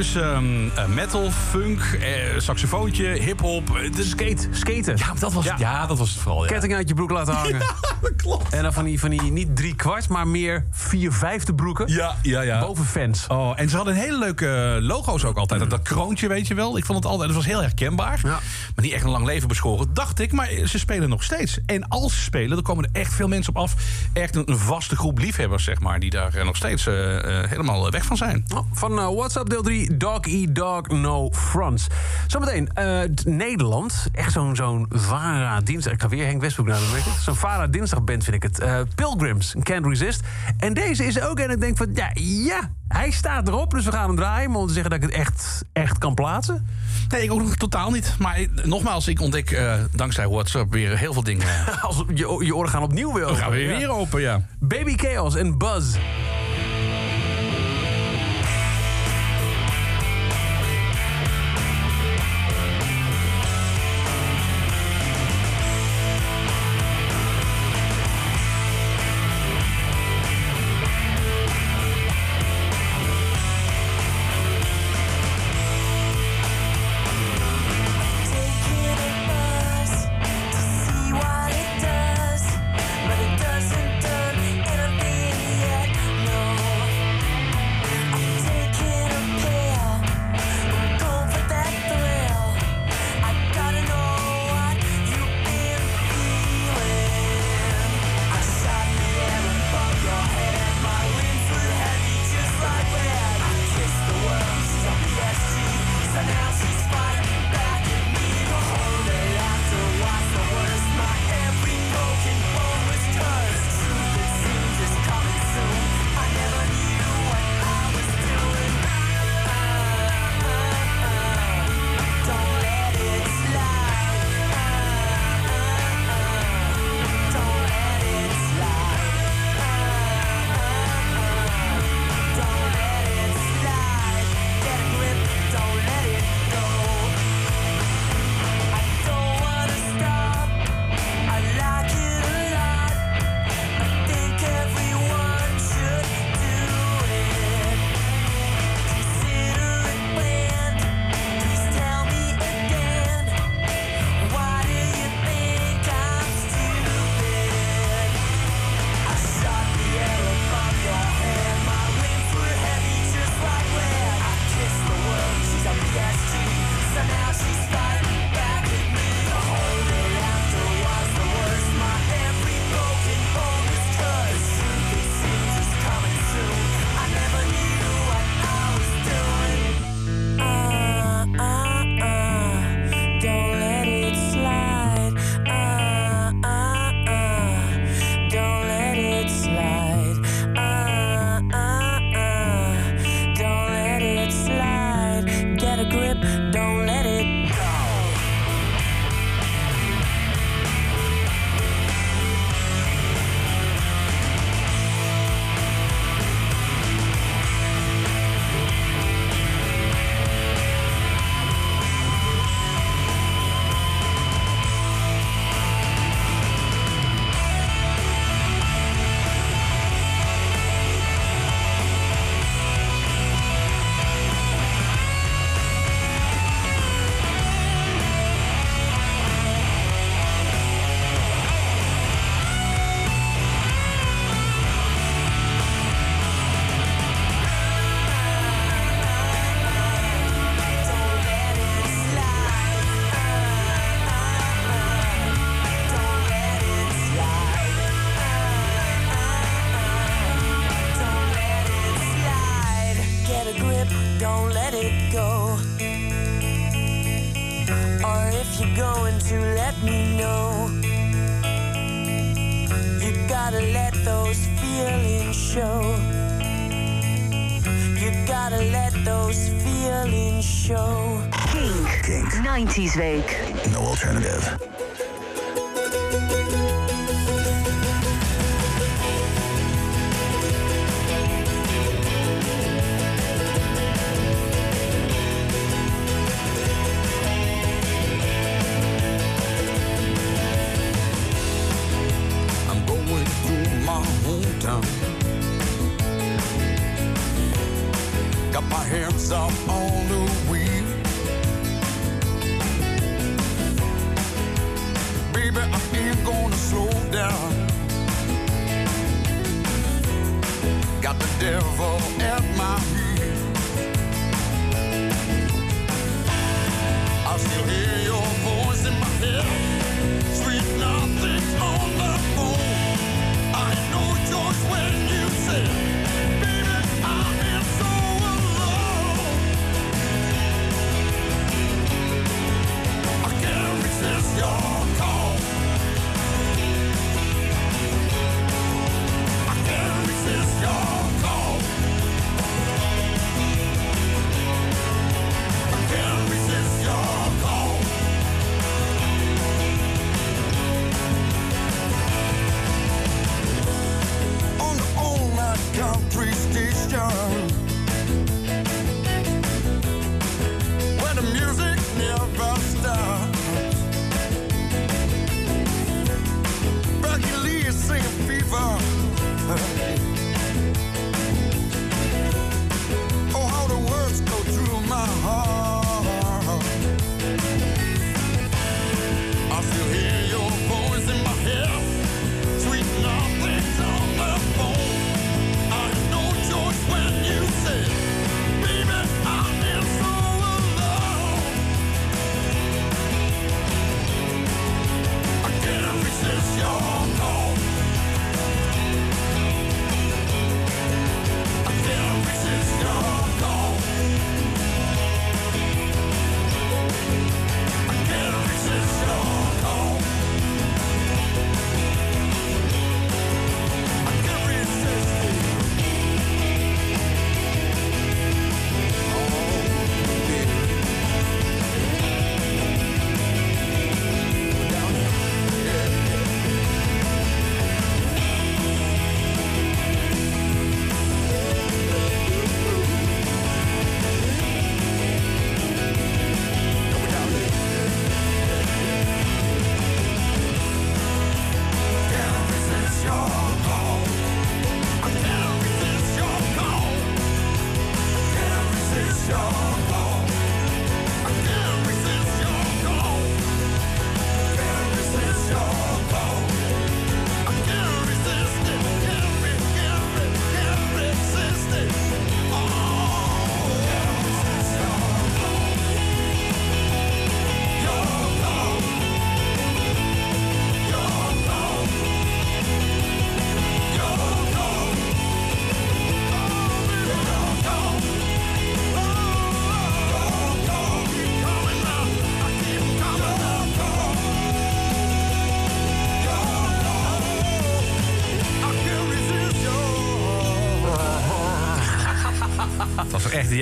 Um, Eh, metal, funk, eh, saxofoontje, hip-hop. Eh, de skate, skaten. Ja, dat was, ja. ja dat was het vooral. Ketting uit je broek laten hangen. Dat klopt. En dan van die, van die niet drie kwart, maar meer vier vijfde broeken. Ja, ja, ja. Boven fans. Oh, en ze hadden hele leuke logo's ook altijd. Mm. Dat kroontje, weet je wel. Ik vond het altijd, dat was heel herkenbaar. Ja. Maar niet echt een lang leven beschoren, dacht ik. Maar ze spelen nog steeds. En als ze spelen, dan komen er echt veel mensen op af. Echt een, vaste groep liefhebbers, zeg maar. Die daar nog steeds helemaal weg van zijn. Oh, van WhatsApp deel 3, Dog Eat Dog. No Fronts. Zometeen, uh, Nederland. Echt zo'n zo'n Vara dinsdag. Ik ga weer Henk Westbroek naar de Zo'n Vara dinsdag band vind ik het. Eh, Pilgrims, Can't Resist. En deze is ook. En ik denk van, ja, ja, hij staat erop. Dus we gaan hem draaien. Maar om te zeggen dat ik het echt, echt kan plaatsen. Nee, ik ook nog totaal niet. Maar nogmaals, ik ontdek eh, dankzij WhatsApp weer heel veel dingen. Als, je, je oren gaan opnieuw weer open. We gaan weer, weer open, ja. Baby Chaos en Buzz.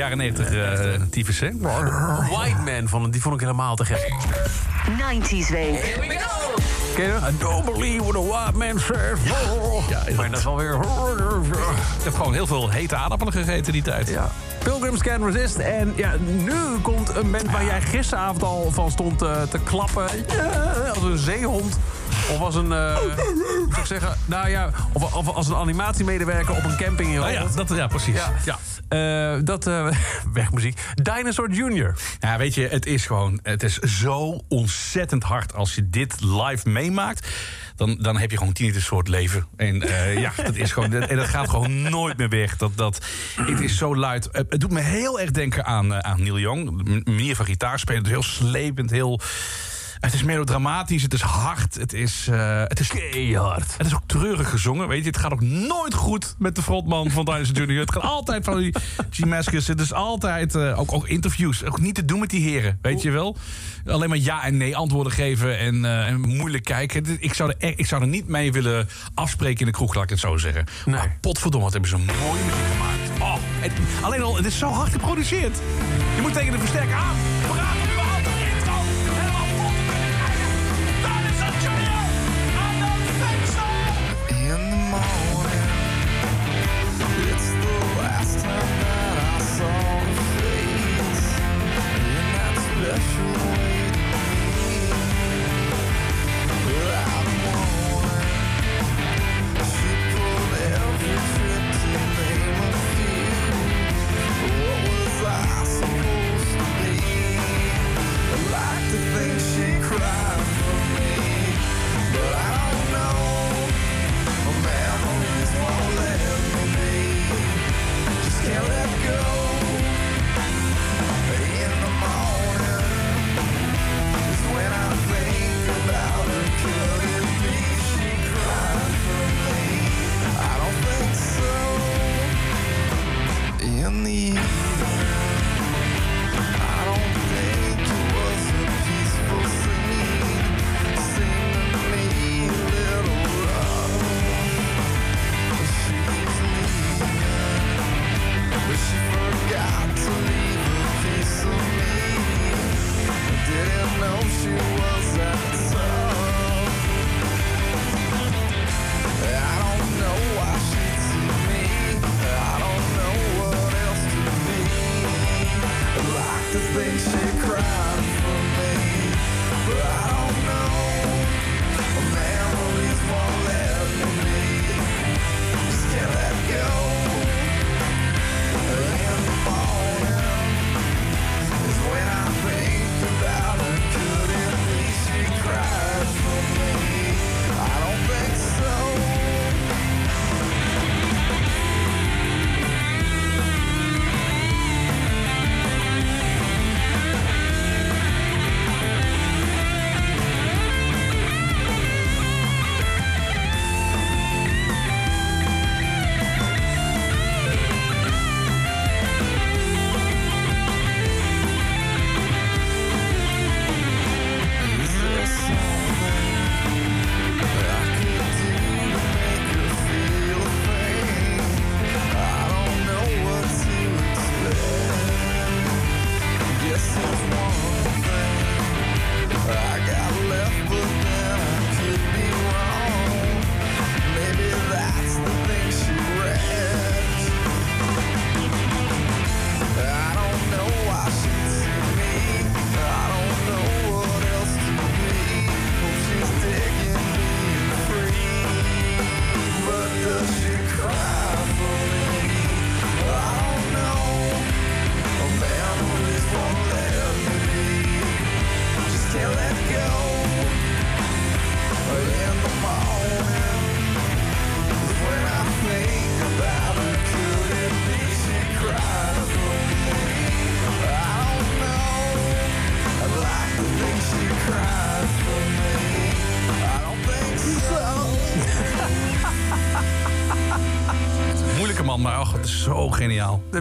Jaren 90 uh, tyfus, hè? White Man, vond, die vond ik helemaal te gek. 90s week. Ken je dat? I don't believe what a white man says. Ja, maar dat is wel weer... Ik heb gewoon heel veel hete aardappelen gegeten die tijd. Ja. Pilgrims Can Resist. En ja, nu komt een band waar jij gisteravond al van stond uh, te klappen. Ja, als een zeehond. Of als een, uh, hoe zou ik zeggen, nou ja, of, of, als een animatiemedewerker op een camping in oh ja, dat, ja, precies. Ja. ja. Uh, dat, uh, wegmuziek. Dinosaur Jr. Ja, weet je, het is gewoon, het is zo ontzettend hard als je dit live meemaakt. Dan, dan heb je gewoon een soort leven. En uh, ja, dat is gewoon, en dat gaat gewoon nooit meer weg. Dat, dat, het is zo luid. Het doet me heel erg denken aan, aan Neil Young. De manier van gitaar spelen, heel slepend, heel... Het is melodramatisch, het is hard, het is, uh, het is keihard. Het is ook treurig gezongen, weet je. Het gaat ook nooit goed met de frontman van Dinosaur Junior. Het gaat altijd van die G-Mascus. Het is altijd, uh, ook, ook interviews, ook niet te doen met die heren, weet je wel. Alleen maar ja en nee antwoorden geven en, uh, en moeilijk kijken. Ik zou, er, ik zou er niet mee willen afspreken in de kroeg, laat ik het zo zeggen. Nee. Maar potverdomme, wat hebben ze mooie muziek gemaakt. Oh, het, alleen al, het is zo hard geproduceerd. Je moet tegen de versterker aan.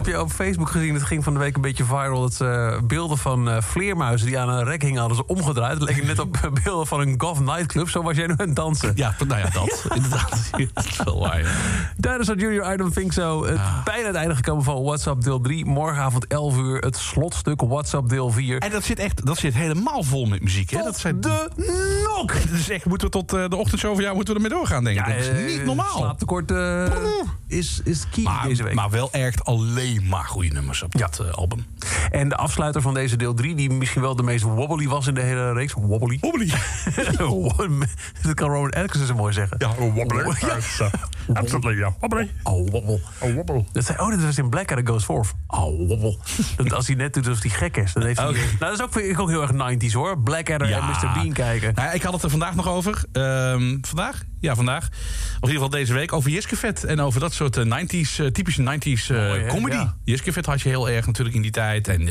Heb je op Facebook gezien. Het ging van de week een beetje viral. Dat ze beelden van eh, vleermuizen die aan een rek hingen hadden ze omgedraaid. Het leek net op eh, beelden van een golf nightclub. Zo was jij nu aan het dansen. Ja, nou ja, dat. Inderdaad. Dat is wel waar, ja. Tijdens dat Junior I Don't Think So. Het bijna het einde gekomen van WhatsApp deel 3. Morgenavond 11 uur het slotstuk WhatsApp deel 4. En dat zit echt dat zit helemaal vol met muziek. Hè? Dat zijn de nok! Dat is echt, moeten we tot eh, de ochtendshow van jou moeten we ermee doorgaan, denk ik. dat is eh, niet normaal. Slaaptekort eh, is, is key Maar, deze week. maar wel echt alleen maar goede nummers op dat album. En de afsluiter van deze deel 3, die misschien wel de meest wobbly was in de hele reeks. Wobbly? Wobbly. dat kan Rowan Atkinson zo mooi zeggen. Ja, wobbly. Absoluut, ja. Wobbly. Oh, wobbel. Oh, wobbel. Dat zei, oh, dit was in Black Goes Forth. Oh, wobbel. Dat als hij net doet alsof hij gek is, dan heeft hij... Nou, dat is ook, vind ik ook heel erg 90s hoor. Blackadder en Mr. Bean kijken. Nou, ik had het er vandaag nog over. Ehm, vandaag? Ja, vandaag. Of in ieder geval deze week. Over Jiskevet. En over dat soort eh, 90s, eh, typische 90s eh, Mooi, comedy. Ja. Jiskevet had je heel erg natuurlijk in die tijd. En,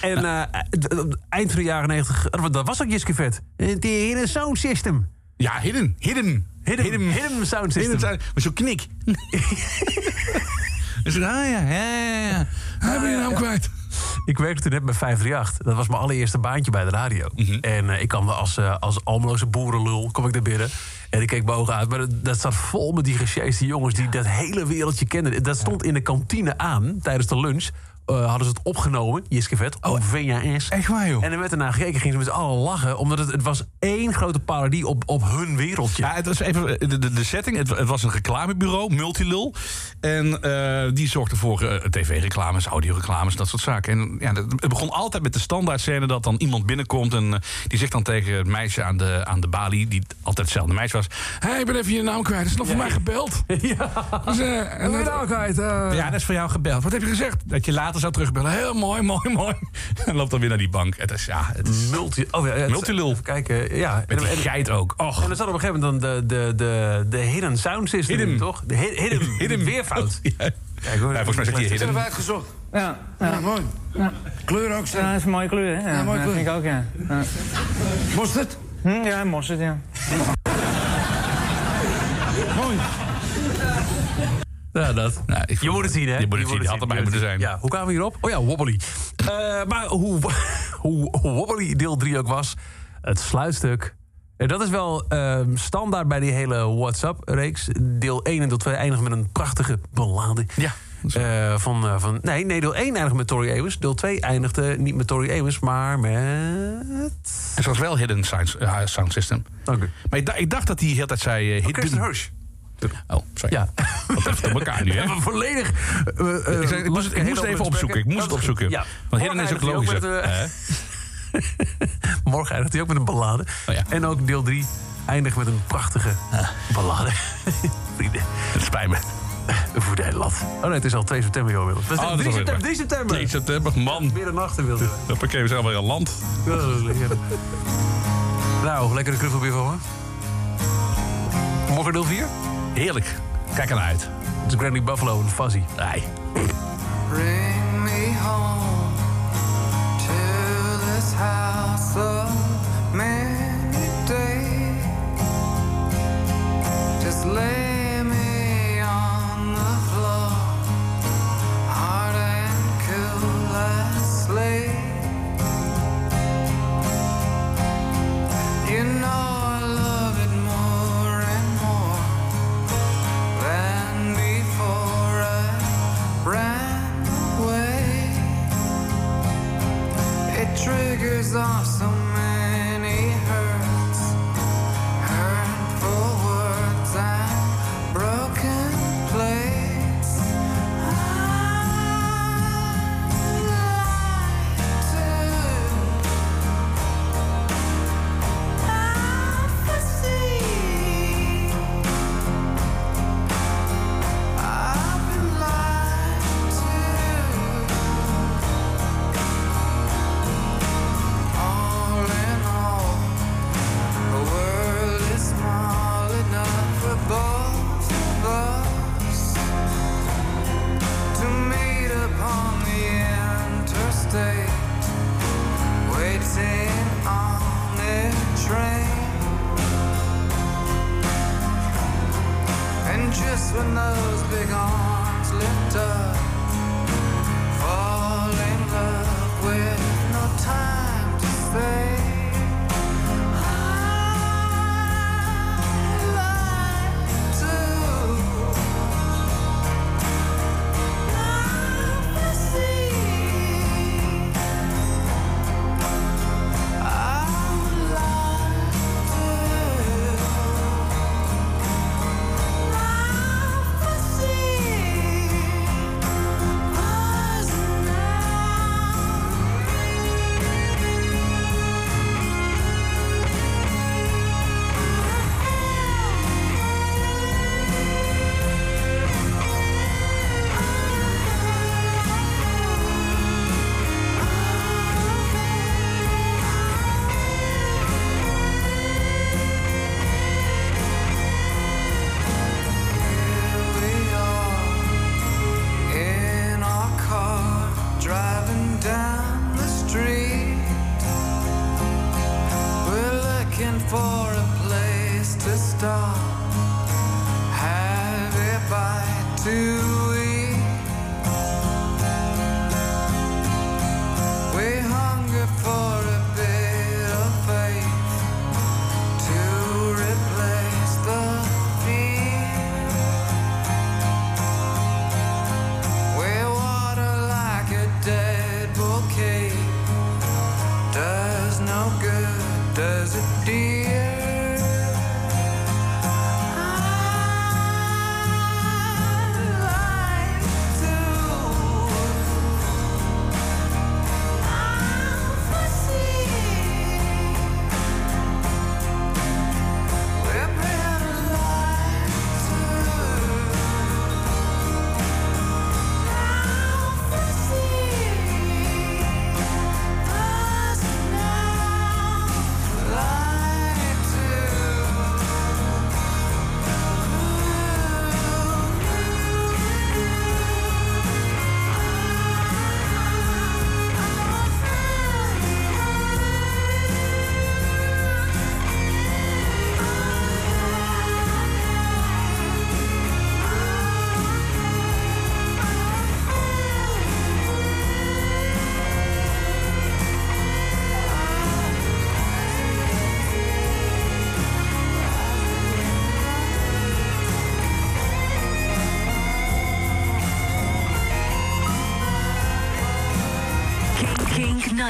En eh, het- eind van de jaren 90, eh, dat was ook Jiskevet. Het hele sound system. ja, hidden. Hidden. Hidden, hidden sound system. Hidden sound- Maar zo'n knik. dus, ah ja, ja, ja, ja. Ah, ben je naam kwijt. Ik werkte toen net bij 538. Dat was mijn allereerste baantje bij de radio. Mhm. En eh, ik kwam er als, eh, als Almeloze boerenlul, kom ik daar binnen. En ik keek bogen uit. Maar dat, dat zat vol met die gesjeeste jongens die dat hele wereldje kenden. Dat stond in de kantine aan tijdens de lunch. Eh, hadden ze het opgenomen, Jiskevet, op VHS. Echt waar, joh. En er werd ernaar gekeken, gingen ze met z'n allen lachen. Omdat het, het was één grote parodie op, op hun wereldje. Ja, het was even de, de, de setting. Het, het was een reclamebureau, Multilul. En eh, die zorgde voor eh, tv-reclames, audioreclames, dat soort zaken. En ja, het begon altijd met de standaard scène dat dan iemand binnenkomt en die zegt dan tegen het meisje aan de, aan de balie, die altijd hetzelfde meisje was: Hé, hey, ik ben even je naam kwijt. Er is nog voor mij gebeld. Ja. Dus, en dat- Ja, dat is voor jou gebeld. Wat heb je gezegd? Dat je later zou terugbellen. Heel mooi, mooi, mooi. En loopt dan weer naar die bank. Het is, ja, het is Multi, oh ja, het- Multilul. Even kijken, ja. Met die En- geit ook. Och. En er zat op een gegeven moment dan de, de, de, de hidden sound system, Hidden. toch? De hi- hidden, hidden weerfout. Ja. Kijk, hoor, Ja, volgens mij hij Hebben hidden. we uitgezocht? Ja, ja. mooi. Kleur ook, Ja, zeg. dat is een mooie kleur, hè? Ja, mooie ja, kleur. vind ik ook, ja. ja. Mosterd? Hm, ja, mosterd, ja. Mooi. Ja, dat. Nou, ik Je moet het zien, hè? Je moet het zien. Die had erbij moeten zijn. Ja, hoe kwamen we hierop? Oh ja, wobbly. Eh, maar hoe, hoe wobbly deel 3 ook was, het sluitstuk... En dat is wel ehm, standaard bij die hele WhatsApp-reeks. Deel 1 en deel 2 eindigen met een prachtige ballade. Ja. Eh, van, eh, van, nee, nee, deel 1 eindigde met Tori Amos. Deel 2 eindigde niet met Tori Amos, maar met... Het was wel hidden sound, eh, sound system. Oké. Maar ik, dacht- ik dacht dat hij de hele tijd zei... eh, hidden. Kirsten Hirsch. Oh, sorry. Ja. Wat heeft op elkaar nu, hè? Ja, maar volledig. eh, eh, Ik, zei, ik moest, het- ik moest het even opzoeken. Ik moest het opzoeken. Ja. Want hidden is ook logisch. ook met, Morgen eindigt hij ook met een ballade. Oh ja. En ook deel 3 eindigt met een prachtige ballade. Vrienden, Het spijt me. voor lat. Oh nee, het is al 2 september, joh. Willem. Oh, dat 3 is alweer september. waar. 3 september. 3 september, man. Weer een wilde. Hoppakee, we zijn alweer aan land. Nou, lekkere kruffelbeer voor me. Morgen deel 4? Heerlijk. Kijk ernaar uit. Het is Granny Buffalo en Fuzzy. Nee. Bring me home to this house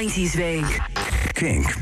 90s Week. Kink.